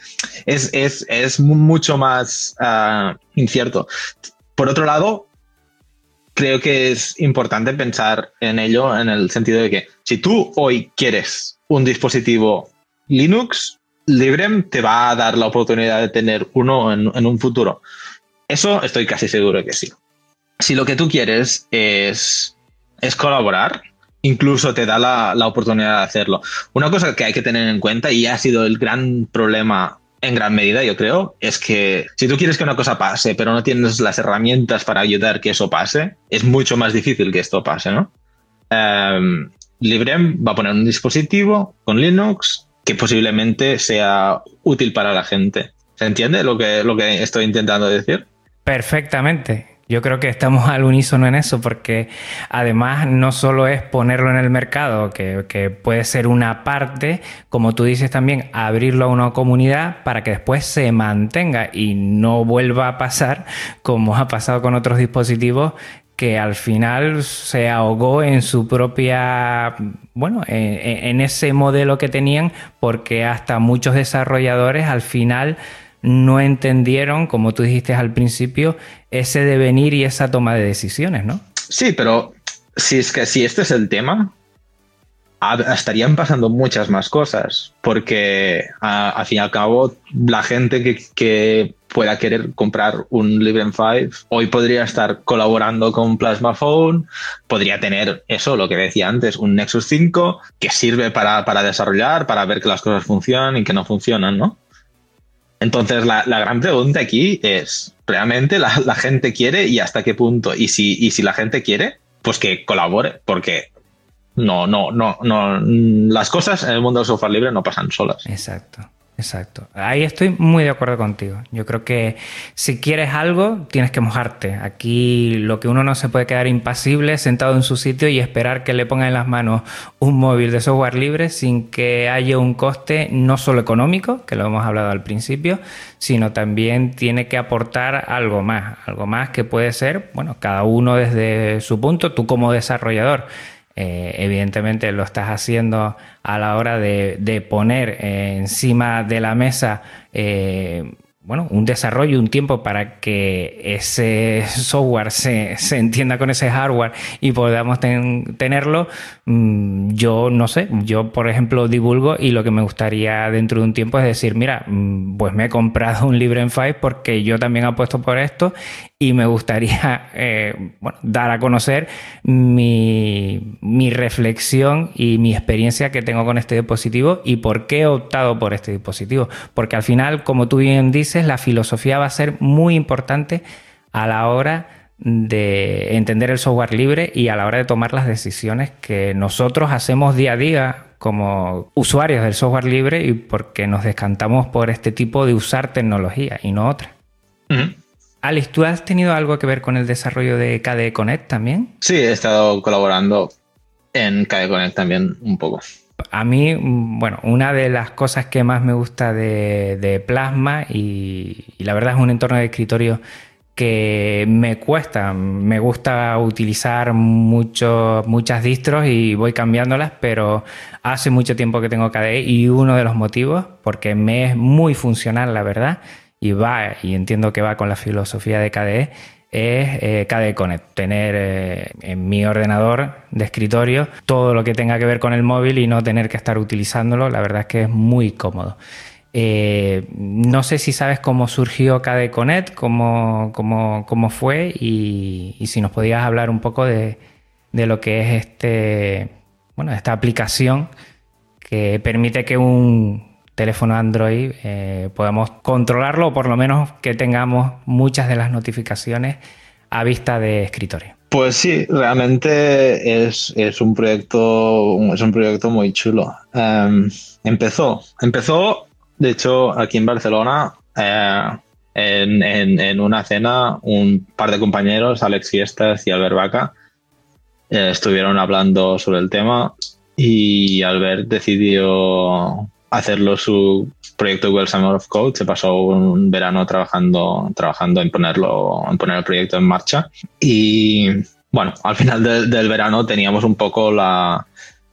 es, es, mucho más ah, incierto. Por otro lado, creo que es importante pensar en ello en el sentido de que si tú hoy quieres un dispositivo Linux, Librem te va a dar la oportunidad de tener uno en, en un futuro. Eso estoy casi seguro que sí. Si lo que tú quieres es, es colaborar, incluso te da la, oportunidad de hacerlo. Una cosa que hay que tener en cuenta, y ha sido el gran problema en gran medida, yo creo, es que si tú quieres que una cosa pase, pero no tienes las herramientas para ayudar que eso pase, es mucho más difícil que esto pase, ¿no? Em, Librem va a poner un dispositivo con Linux que posiblemente sea útil para la gente. ¿Se entiende lo que, lo que estoy intentando decir? Perfectamente. Yo creo que estamos al unísono en eso, porque además no solo es ponerlo en el mercado, que, puede ser una parte, como tú dices también, abrirlo a una comunidad para que después se mantenga y no vuelva a pasar como ha pasado con otros dispositivos que al final se ahogó en su propia, bueno, en ese modelo que tenían, porque hasta muchos desarrolladores al final no entendieron, como tú dijiste al principio, ese devenir y esa toma de decisiones, ¿no? Sí, pero si es que si este es el tema, estarían pasando muchas más cosas, porque al fin y al cabo la gente que, pueda querer comprar un Librem 5 hoy podría estar colaborando con Plasma Phone, podría tener eso, lo que decía antes, un Nexus 5 que sirve para, para desarrollar, para ver que las cosas funcionan y que no funcionan, ¿no? Entonces, la, gran pregunta aquí es, ¿realmente la, gente quiere y hasta qué punto? Y si, y si la gente quiere, pues que colabore, porque no, no, no, no, las cosas en el mundo del software libre no pasan solas. Exacto. Exacto. Ahí estoy muy de acuerdo contigo. Yo creo que si quieres algo, tienes que mojarte. Aquí lo que uno no se puede quedar impasible sentado en su sitio y esperar que le ponga en las manos un móvil de software libre sin que haya un coste no solo económico, que lo hemos hablado al principio, sino también tiene que aportar algo más. Algo más que puede ser, bueno, cada uno desde su punto, tú como desarrollador eh, evidentemente lo estás haciendo a la hora de, poner eh, encima de la mesa eh, bueno, un desarrollo, un tiempo para que ese software se, entienda con ese hardware y podamos tenerlo, mm, yo no sé, yo por ejemplo divulgo y lo que me gustaría dentro de un tiempo es decir, mira, mm, pues me he comprado un Libre en 5 porque yo también apuesto por esto y me gustaría eh, dar a conocer mi, mi, reflexión y mi experiencia que tengo con este dispositivo y por qué he optado por este dispositivo. Porque al final, como tú bien dices, la filosofía va a ser muy importante a la hora de entender el software libre y a la hora de tomar las decisiones que nosotros hacemos día a día como usuarios del software libre y porque nos descantamos por este tipo de usar tecnología y no otra. Alex, ¿tú has tenido algo que ver con el desarrollo de KDE Connect también? Sí, he estado colaborando en KDE Connect también un poco. A mí, bueno, una de las cosas que más me gusta de, Plasma y, la verdad es un entorno de escritorio que me cuesta, me gusta utilizar mucho, muchas distros y voy cambiándolas, pero hace mucho tiempo que tengo KDE y uno de los motivos, porque me es muy funcional, la verdad, y va, y entiendo que va con la filosofía de KDE, es eh, KDE Connect, tener eh, en mi ordenador de escritorio todo lo que tenga que ver con el móvil y no tener que estar utilizándolo, la verdad es que es muy cómodo. Eh, no sé si sabes cómo surgió KDE Connect, cómo, cómo, fue y, y, si nos podías hablar un poco de, de lo que es este, bueno, esta aplicación que permite que un, teléfono Android eh, podamos controlarlo o por lo menos que tengamos muchas de las notificaciones a vista de escritorio. Pues sí, realmente es, un proyecto es un proyecto muy chulo. Em, empezó, empezó, de hecho, aquí en Barcelona, eh, en, una cena, un par de compañeros, Alex Fiestas y Albert Vaca, eh, estuvieron hablando sobre el tema y Albert decidió hacerlo su proyecto Google Summer of Code. Se pasó un verano trabajando, trabajando en ponerlo, en poner el proyecto en marcha. Y bueno, al final del verano teníamos un poco la,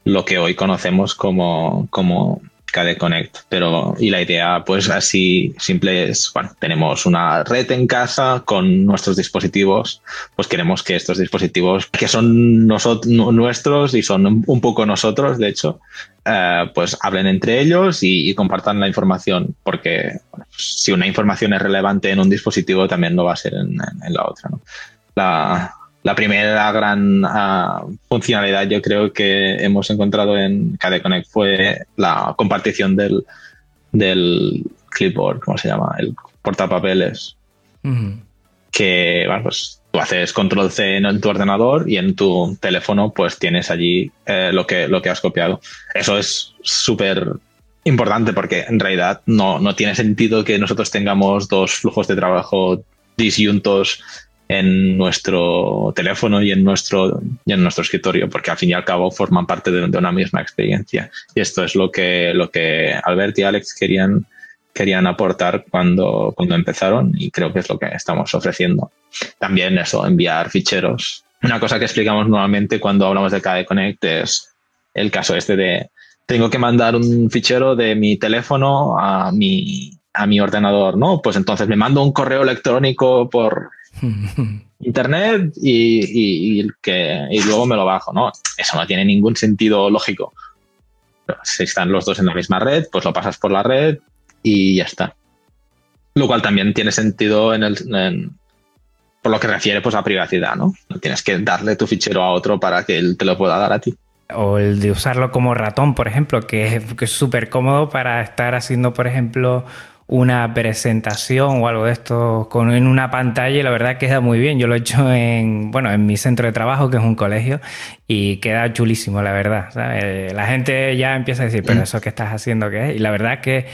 lo que hoy conocemos como, como KD Connect. Pero, y la idea, pues así simple es, bueno, tenemos una red en casa con nuestros dispositivos, pues queremos que estos dispositivos, que son nosotros, nuestros y son un poco nosotros, de hecho, eh, pues hablen entre ellos y, compartan la información, porque si una información es relevante en un dispositivo, también lo va a ser en, la otra. ¿no? La, la primera gran uh, funcionalidad yo creo que hemos encontrado en KD Connect fue la compartición del, del clipboard, ¿cómo se llama? El portapapeles. Que, bueno, pues tú haces control C en tu ordenador y en tu teléfono pues tienes allí eh, lo, que, lo que has copiado. Eso es súper importante porque en realidad no, no tiene sentido que nosotros tengamos dos flujos de trabajo disyuntos en nuestro teléfono y en nuestro, y en nuestro escritorio, porque al fin y al cabo forman parte de, una misma experiencia. Y esto es lo que, lo que Albert y Alex querían, querían aportar cuando, cuando empezaron y creo que es lo que estamos ofreciendo. También eso, enviar ficheros. Una cosa que explicamos normalmente cuando hablamos de KDE Connect es el caso este de tengo que mandar un fichero de mi teléfono a mi, a mi ordenador, ¿no? Pues entonces me mando un correo electrónico por, internet y, que, y luego me lo bajo, ¿no? Eso no tiene ningún sentido lógico. Si están los dos en la misma red, pues lo pasas por la red y ya está. Lo cual también tiene sentido en el, por lo que refiere pues, a privacidad, ¿no? No tienes que darle tu fichero a otro para que él te lo pueda dar a ti. O el de usarlo como ratón, por ejemplo, que es súper cómodo para estar haciendo, por ejemplo, una presentación o algo de esto con, en una pantalla y la verdad queda muy bien. Yo lo he hecho en, bueno, en mi centro de trabajo, que es un colegio, y queda chulísimo, la verdad. La gente ya empieza a decir, pero eso que estás haciendo, ¿qué es? Y la verdad que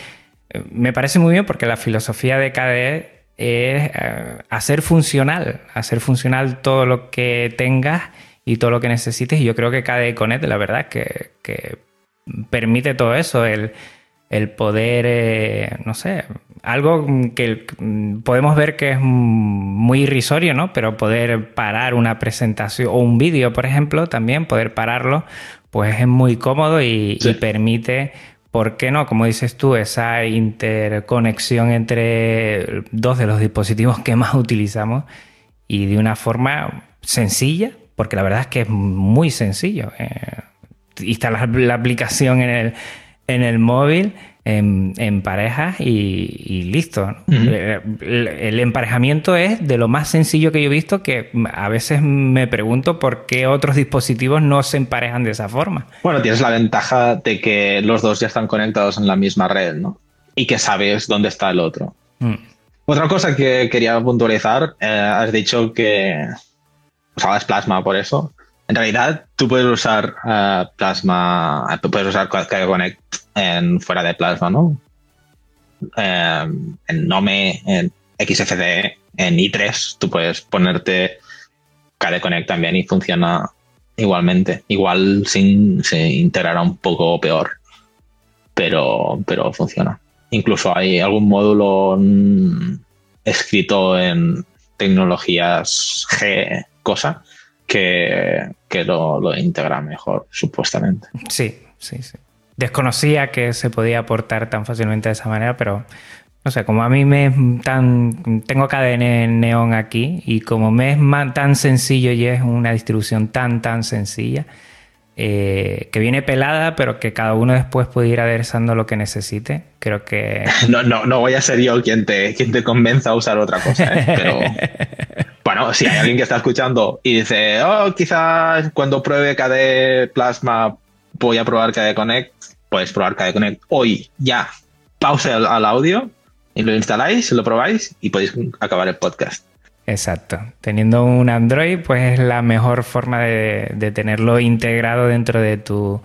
me parece muy bien porque la filosofía de KDE es eh, hacer funcional, hacer funcional todo lo que tengas y todo lo que necesites. Y yo creo que KDE Connect, la verdad, que, que permite todo eso, el el poder, eh, no sé, algo que podemos ver que es muy irrisorio, ¿no? Pero poder parar una presentación o un vídeo, por ejemplo, también poder pararlo, pues es muy cómodo y, permite, ¿por qué no? Como dices tú, esa interconexión entre dos de los dispositivos que más utilizamos y de una forma sencilla, porque la verdad es que es muy sencillo. Eh, instalar la aplicación en el en el móvil en, en parejas y, listo. el, emparejamiento es de lo más sencillo que yo he visto que a veces me pregunto por qué otros dispositivos no se emparejan de esa forma. Bueno, tienes la ventaja de que los dos ya están conectados en la misma red, ¿no? Y que sabes dónde está el otro. Mm. Otra cosa que quería puntualizar, eh, has dicho que usabas Plasma por eso. En realidad, tú puedes usar uh, Plasma, puedes usar KDE Connect en, fuera de Plasma, ¿no? Em, en Nome, en XFCE, en i3, tú puedes ponerte KDE Connect también y funciona igualmente. Igual sin, se integrará un poco peor, pero, pero funciona. Incluso hay algún módulo escrito en tecnologías G, cosa, que, lo, integra mejor, supuestamente. Sí, sí, sí. Desconocía que se podía aportar tan fácilmente de esa manera, pero no sé, como a mí me es tan. Tengo KDN Neon aquí y como me es tan sencillo y es una distribución tan, tan sencilla, eh, que viene pelada, pero que cada uno después puede ir aderezando lo que necesite. Creo que. No, no, no voy a ser yo quien te, quien te convenza a usar otra cosa, ¿eh? pero. Bueno, si hay alguien que está escuchando y dice, oh, quizás cuando pruebe KDE Plasma voy a probar KDE Connect, puedes probar KDE Connect hoy, ya. Pause al, audio y lo instaláis, lo probáis y podéis acabar el podcast. Exacto. Teniendo un Android, pues es la mejor forma de, tenerlo integrado dentro de tu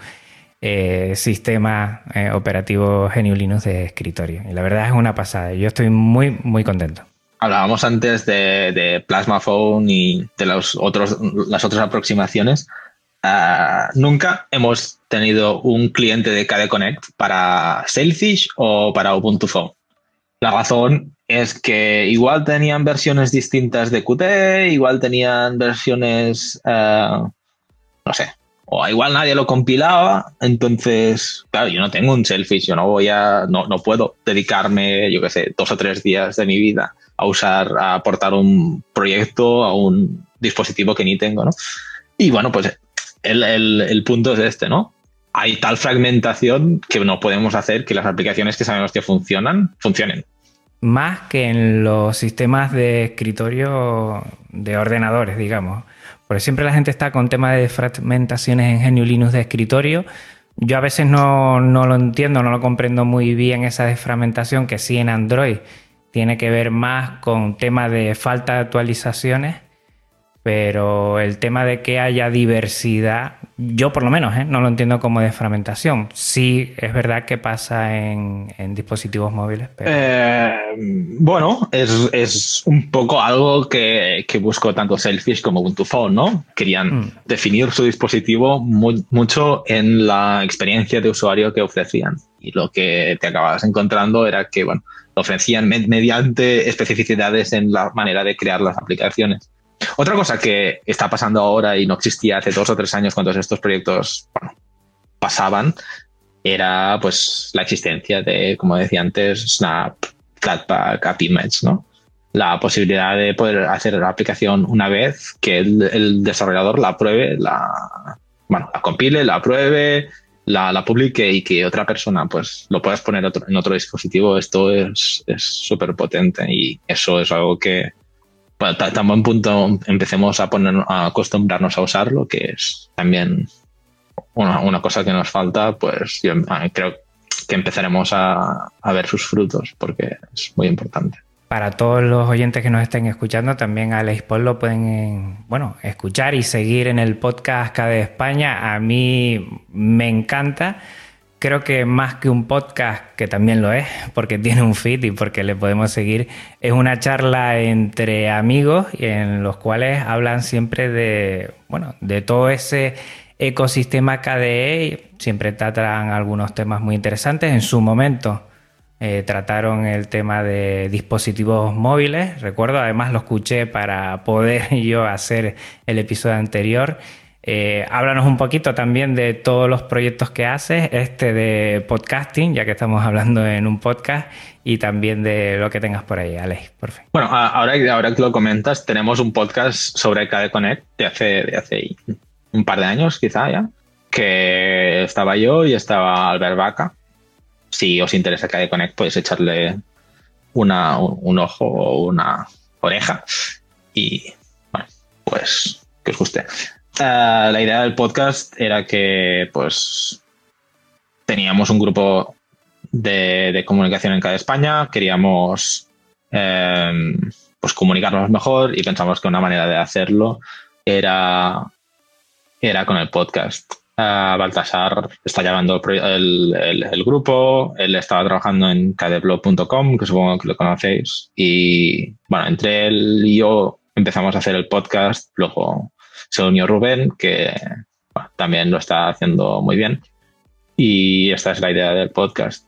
eh, sistema eh, operativo GNU Linux de escritorio. Y la verdad es una pasada. Yo estoy muy, muy contento. Hablábamos antes de, Plasma Phone y de los otros, las otras aproximaciones. Ah, nunca hemos tenido un cliente de KDE Connect para Sailfish o para Ubuntu Phone. La razón es que igual tenían versiones distintas de Qt, igual tenían versiones, ah, no sé, o igual nadie lo compilaba, entonces, claro, yo no tengo un selfish, yo no voy a, no, no puedo dedicarme, yo qué sé, dos o tres días de mi vida a usar, a aportar un proyecto a un dispositivo que ni tengo, ¿no? Y bueno, pues el, el, el punto es este, ¿no? Hay tal fragmentación que no podemos hacer que las aplicaciones que sabemos que funcionan, funcionen. Más que en los sistemas de escritorio de ordenadores, digamos. Porque siempre la gente está con temas de fragmentaciones en GNU Linux de escritorio. Yo a veces no, lo entiendo, no lo comprendo muy bien esa desfragmentación que sí en Android tiene que ver más con temas de falta de actualizaciones pero el tema de que haya diversidad, yo por lo menos ¿eh? no lo entiendo como desfragmentación. Sí, es verdad que pasa en, dispositivos móviles. Eh, bueno, es, un poco algo que, que, buscó tanto Selfish como Ubuntu Phone, ¿no? Querían mm. definir su dispositivo mucho en la experiencia de usuario que ofrecían. Y lo que te acabas encontrando era que, bueno, lo ofrecían mediante especificidades en la manera de crear las aplicaciones. Otra cosa que está pasando ahora y no existía hace dos o tres años cuando estos proyectos pasaban era pues la existencia de, como decía antes, Snap, Flatpak, App Image, ¿no? La posibilidad de poder hacer la aplicación una vez que el, desarrollador la pruebe, la, bueno, la compile, la pruebe, la, la, publique y que otra persona pues lo puedas poner en otro dispositivo, esto es súper potente y eso es algo que, bueno, tan buen punto empecemos a poner a acostumbrarnos a usarlo, que es también una, cosa que nos falta, pues yo creo que empezaremos a, ver sus frutos, porque es muy importante. Para todos los oyentes que nos estén escuchando, también a Paul lo pueden bueno, escuchar y seguir en el podcast de España. A mí me encanta creo que más que un podcast, que también lo es, porque tiene un feed y porque le podemos seguir, es una charla entre amigos en los cuales hablan siempre de, bueno, de todo ese ecosistema KDE. Siempre tratan algunos temas muy interesantes. En su momento eh, trataron el tema de dispositivos móviles. Recuerdo, además lo escuché para poder yo hacer el episodio anterior. Eh, háblanos un poquito también de todos los proyectos que haces, este de podcasting, ya que estamos hablando en un podcast, y también de lo que tengas por ahí, Alex, por fin. Bueno, ahora, ahora que lo comentas, tenemos un podcast sobre KD Connect de hace, de hace un par de años, quizá ya, que estaba yo y estaba Albert Vaca. Si os interesa KD Connect, podéis echarle una, un, ojo o una oreja y, bueno, pues que os guste. Eh, la idea del podcast era que, pues, teníamos un grupo de, comunicación en cada España, queríamos, em, pues, comunicarnos mejor y pensamos que una manera de hacerlo era, era con el podcast. Uh, Baltasar está llevando el, grupo, él estaba trabajando en kdblog.com, que supongo que lo conocéis, y bueno, entre él y yo empezamos a hacer el podcast, luego se unió Rubén, que también lo está haciendo muy bien. Y esta es la idea del podcast.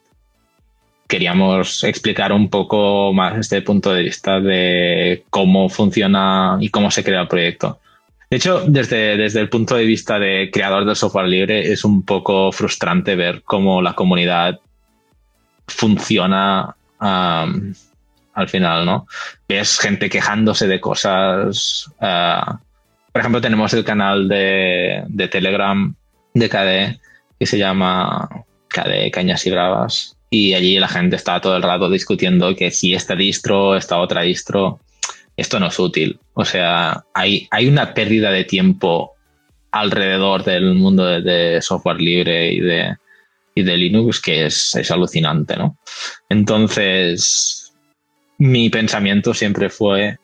Queríamos explicar un poco más este punto de vista de cómo funciona y cómo se crea el proyecto. De hecho, desde, desde el punto de vista de creador del software libre, es un poco frustrante ver cómo la comunidad funciona al final, ¿no? Ves gente quejándose de cosas, uh, por ejemplo, tenemos el canal de, Telegram de KDE que se llama KDE Cañas y Bravas y allí la gente está todo el rato discutiendo que si esta distro, esta otra distro, esto no es útil. O sea, hay, hay una pérdida de tiempo alrededor del mundo de, software libre y de, y de Linux que es, es, alucinante, ¿no? Entonces, mi pensamiento siempre fue,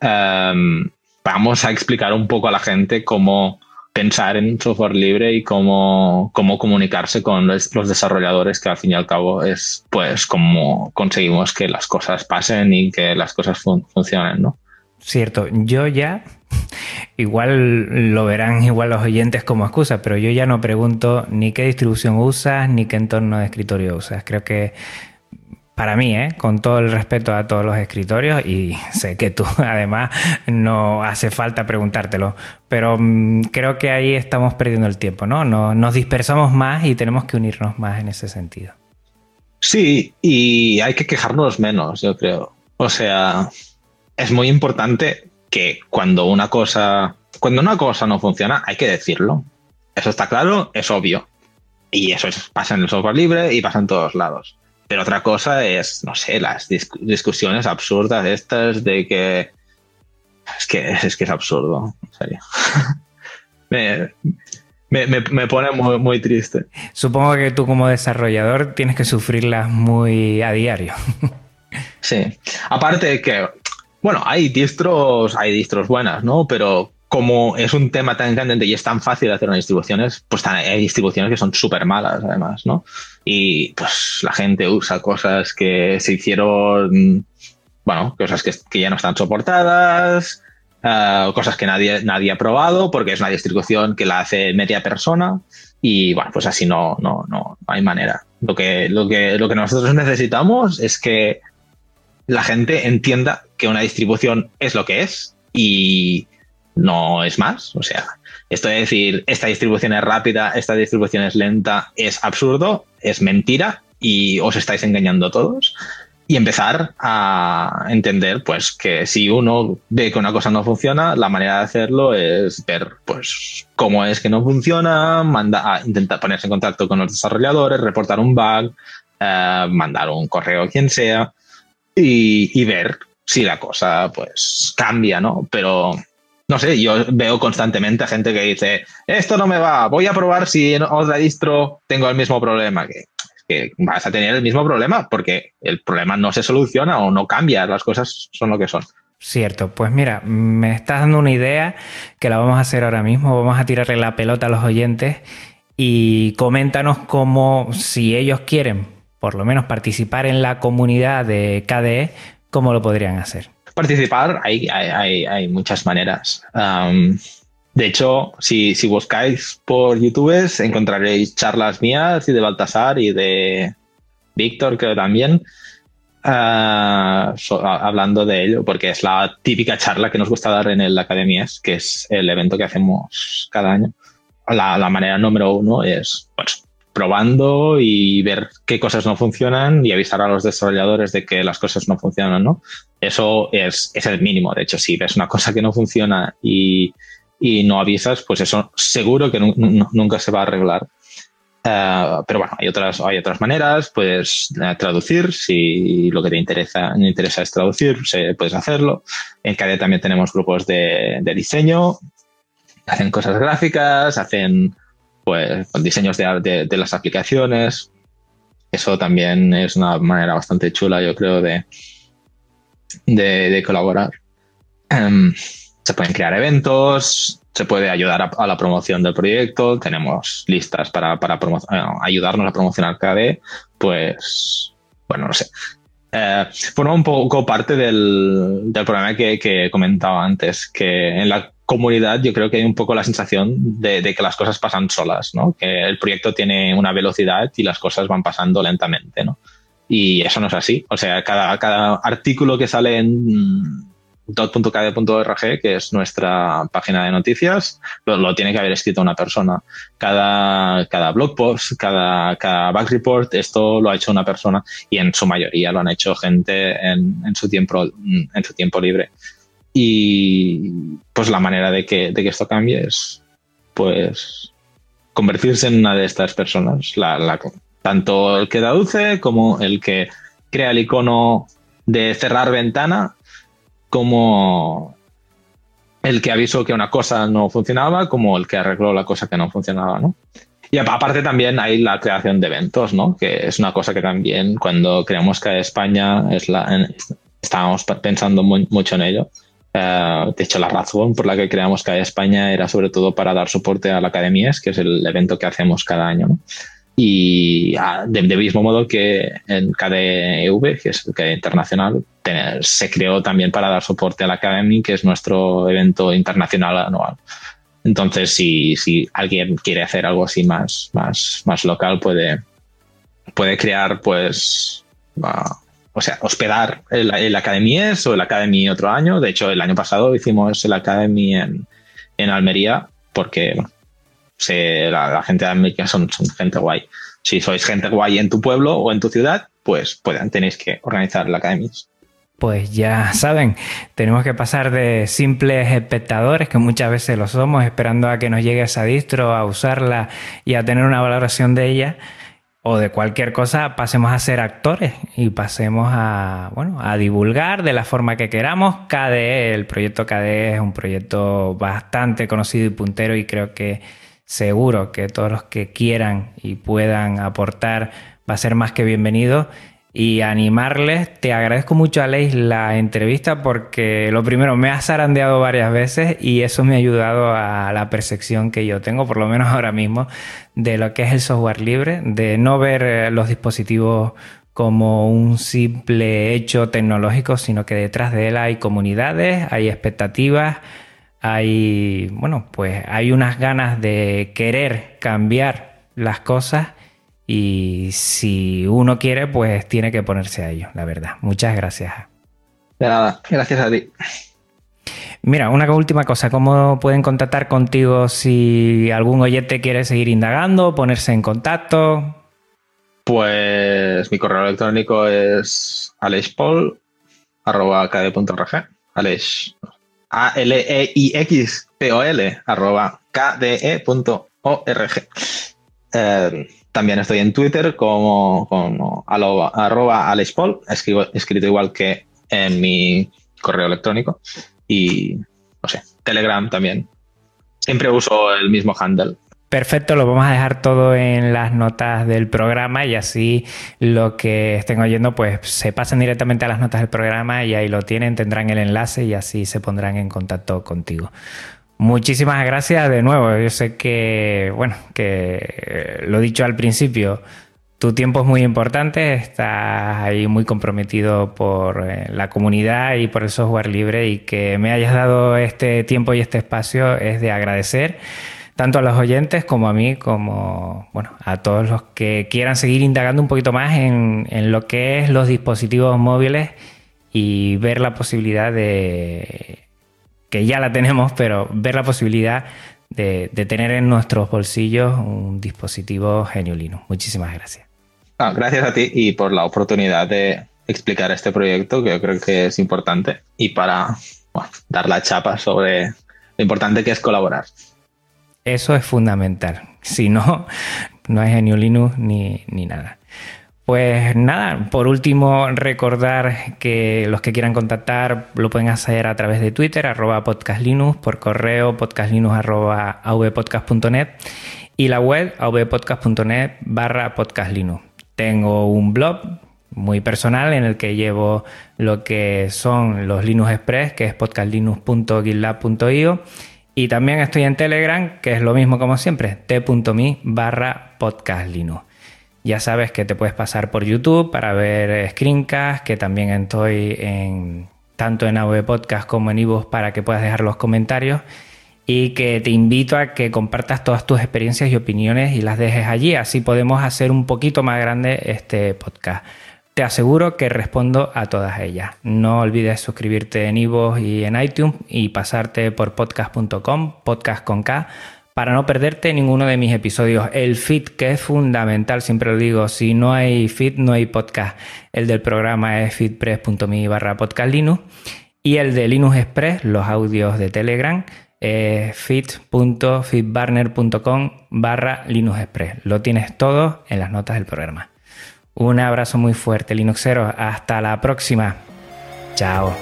em, vamos a explicar un poco a la gente cómo pensar en software libre y cómo, cómo comunicarse con los, desarrolladores, que al fin y al cabo es pues cómo conseguimos que las cosas pasen y que las cosas funcionen, ¿no? Cierto, yo ya, igual lo verán igual los oyentes como excusa, pero yo ya no pregunto ni qué distribución usas ni qué entorno de escritorio usas. Creo que para mí, ¿eh? con todo el respeto a todos los escritorios, y sé que tú además no hace falta preguntártelo, pero mm, creo que ahí estamos perdiendo el tiempo, ¿no? Nos dispersamos más y tenemos que unirnos más en ese sentido. Sí, y hay que quejarnos menos, yo creo. O sea, es muy importante que cuando una cosa, cuando una cosa no funciona, hay que decirlo. Eso está claro, es obvio. Y eso pasa en el software libre y pasa en todos lados. Pero otra cosa es, no sé, las discusiones absurdas estas de que es que es, que es absurdo, en serio. me, pone muy, muy, triste. Supongo que tú como desarrollador tienes que sufrirlas muy a diario. sí. Aparte que, bueno, hay distros, hay distros buenas, ¿no? Pero como es un tema tan grande y es tan fácil hacer unas distribuciones, pues hay distribuciones que son súper malas, además, ¿no? Y pues la gente usa cosas que se hicieron, bueno, cosas que, ya no están soportadas, uh, cosas que nadie, nadie ha probado, porque es una distribución que la hace media persona, y bueno, pues así no, no, no, hay manera. Lo que, lo, que, lo que nosotros necesitamos es que la gente entienda que una distribución es lo que es y no es más. O sea, esto de decir, esta distribución es rápida, esta distribución es lenta, es absurdo, es mentira y os estáis engañando todos. Y empezar a entender, pues, que si uno ve que una cosa no funciona, la manera de hacerlo es ver, pues, cómo es que no funciona, manda a intentar ponerse en contacto con los desarrolladores, reportar un bug, eh, mandar un correo a quien sea y, y ver si la cosa, pues, cambia, ¿no? Pero no sé, yo veo constantemente a gente que dice, esto no me va, voy a probar si en otra distro tengo el mismo problema. Que, que vas a tener el mismo problema porque el problema no se soluciona o no cambia, las cosas son lo que son. Cierto, pues mira, me estás dando una idea que la vamos a hacer ahora mismo, vamos a tirarle la pelota a los oyentes y coméntanos cómo, si ellos quieren por lo menos participar en la comunidad de KDE, cómo lo podrían hacer. Participar, hay, hay, hay muchas maneras. de hecho, si, si, buscáis por YouTube, encontraréis charlas mías y de Baltasar y de Víctor, creo también, ah, hablando de ello, porque es la típica charla que nos gusta dar en el Academias, que es el evento que hacemos cada año. La, la manera número uno es, pues, probando y ver qué cosas no funcionan y avisar a los desarrolladores de que las cosas no funcionan, ¿no? Eso es, es el mínimo. De hecho, si ves una cosa que no funciona y, y no avisas, pues eso seguro que nunca se va a arreglar. Uh, pero bueno, hay otras, hay otras maneras, puedes uh, traducir, si lo que te interesa, me interesa es traducir, puedes hacerlo. En KDE también tenemos grupos de, de diseño, hacen cosas gráficas, hacen pues diseños de, de, las aplicaciones. Eso también es una manera bastante chula, yo creo, de, de, colaborar. Em, se pueden crear eventos, se puede ayudar a, la promoción del proyecto, tenemos listas para, para ayudarnos a promocionar KDE, pues, bueno, no sé. Eh, forma un poco parte del, del problema que, que, he comentado antes, que en la comunidad yo creo que hay un poco la sensación de, que las cosas pasan solas, ¿no? Que el proyecto tiene una velocidad y las cosas van pasando lentamente, ¿no? Y eso no es así. O sea, cada, cada artículo que sale en dot.kd.org, que es nuestra página de noticias, lo, tiene que haber escrito una persona. Cada, cada blog post, cada, cada back report, esto lo ha hecho una persona y en su mayoría lo han hecho gente en, en su tiempo, en su tiempo libre. Y pues la manera de que, de que esto cambie es pues convertirse en una de estas personas. La, tanto el que traduce como el que crea el icono de cerrar ventana, como el que avisó que una cosa no funcionaba, como el que arregló la cosa que no funcionaba, ¿no? Y aparte también hay la creación de eventos, ¿no? Que es una cosa que también cuando creamos que España es la, estábamos pensando mucho en ello Eh, de hecho, la razón por la que creamos CADE España era sobre todo para dar soporte a la Academia, que es el evento que hacemos cada año. Y ah, de, mismo modo que en KDEV, que es el que internacional, se creó también para dar soporte a la Academy, que es nuestro evento internacional anual. Entonces, si, si alguien quiere hacer algo así más, más, más local, puede, puede crear, pues, o sea, hospedar el, el Academies o el Academy otro año. De hecho, el año pasado hicimos el Academy en, en Almería porque la, gente de América son, son, gente guay. Si sois gente guay en tu pueblo o en tu ciudad, pues pueden, tenéis que organizar la academia. Pues ya saben, tenemos que pasar de simples espectadores, que muchas veces lo somos, esperando a que nos llegue esa distro, a usarla y a tener una valoración de ella, o de cualquier cosa, pasemos a ser actores y pasemos a, bueno, a divulgar de la forma que queramos. KDE, el proyecto KDE es un proyecto bastante conocido y puntero y creo que seguro que todos los que quieran y puedan aportar va a ser más que bienvenido. Y animarles, te agradezco mucho Aleix la entrevista porque lo primero me has zarandeado varias veces y eso me ha ayudado a la percepción que yo tengo, por lo menos ahora mismo, de lo que es el software libre, de no ver eh, los dispositivos como un simple hecho tecnológico, sino que detrás de él hay comunidades, hay expectativas, hay, bueno, pues hay unas ganas de querer cambiar las cosas y si uno quiere, pues tiene que ponerse a ello, la verdad. Muchas gracias. De nada, gracias a ti. Mira, una última cosa, ¿cómo pueden contactar contigo si algún oyente quiere seguir indagando, ponerse en contacto? Pues mi correo electrónico es alexpol.rg. Alex, a-L-E-I-X-P-O-L, arroba kde.org. Eh, también estoy en Twitter como, arroba alexpol, escrito igual que en mi correo electrónico. Y, no sé, Telegram también. Siempre uso el mismo handle. Perfecto, lo vamos a dejar todo en las notas del programa y así lo que estén oyendo pues se pasan directamente a las notas del programa y ahí lo tienen, tendrán el enlace y así se pondrán en contacto contigo. Muchísimas gracias de nuevo. Yo sé que, bueno, que eh, lo dicho al principio, tu tiempo es muy importante, estás ahí muy comprometido por eh, la comunidad y por el software libre y que me hayas dado este tiempo y este espacio es de agradecer tanto a los oyentes como a mí, como bueno, a todos los que quieran seguir indagando un poquito más en, lo que es los dispositivos móviles y ver la posibilidad de, que ya la tenemos, pero ver la posibilidad de, tener en nuestros bolsillos un dispositivo geniolino. Muchísimas gracias. Ah, gracias a ti y por la oportunidad de explicar este proyecto que yo creo que es importante y para dar la chapa sobre lo importante que es colaborar. Eso es fundamental. Si no, no hay genio Linux ni, ni nada. Pues nada, por último recordar que los que quieran contactar lo pueden hacer a través de Twitter, arroba podcastlinux, por correo podcastlinux arroba y la web avpodcast.net barra podcastlinux. Tengo un blog muy personal en el que llevo lo que son los Linux Express, que es podcastlinux.gitlab.io y también estoy en Telegram, que es lo mismo como siempre, t.me barra podcastlinux. Ya sabes que te puedes pasar por YouTube para ver screencasts, que también estoy en, tanto en AV Podcast como en iVoox para que puedas dejar los comentarios y que te invito a que compartas todas tus experiencias y opiniones y las dejes allí, así podemos hacer un poquito más grande este podcast. Te aseguro que respondo a todas ellas. No olvides suscribirte en iVoox y en iTunes y pasarte por podcast.com, podcast con K, para no perderte ninguno de mis episodios. El feed, que es fundamental, siempre lo digo, si no hay feed, no hay podcast. El del programa es feedpress.me barra podcastlinux y el de Linux Express, los audios de Telegram, es feed.feedburner.com barra Linux Express. Lo tienes todo en las notas del programa. Un abrazo muy fuerte, Linuxero. Hasta la próxima. Chao.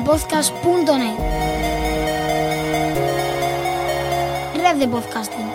avpodcast.net Red de podcasting.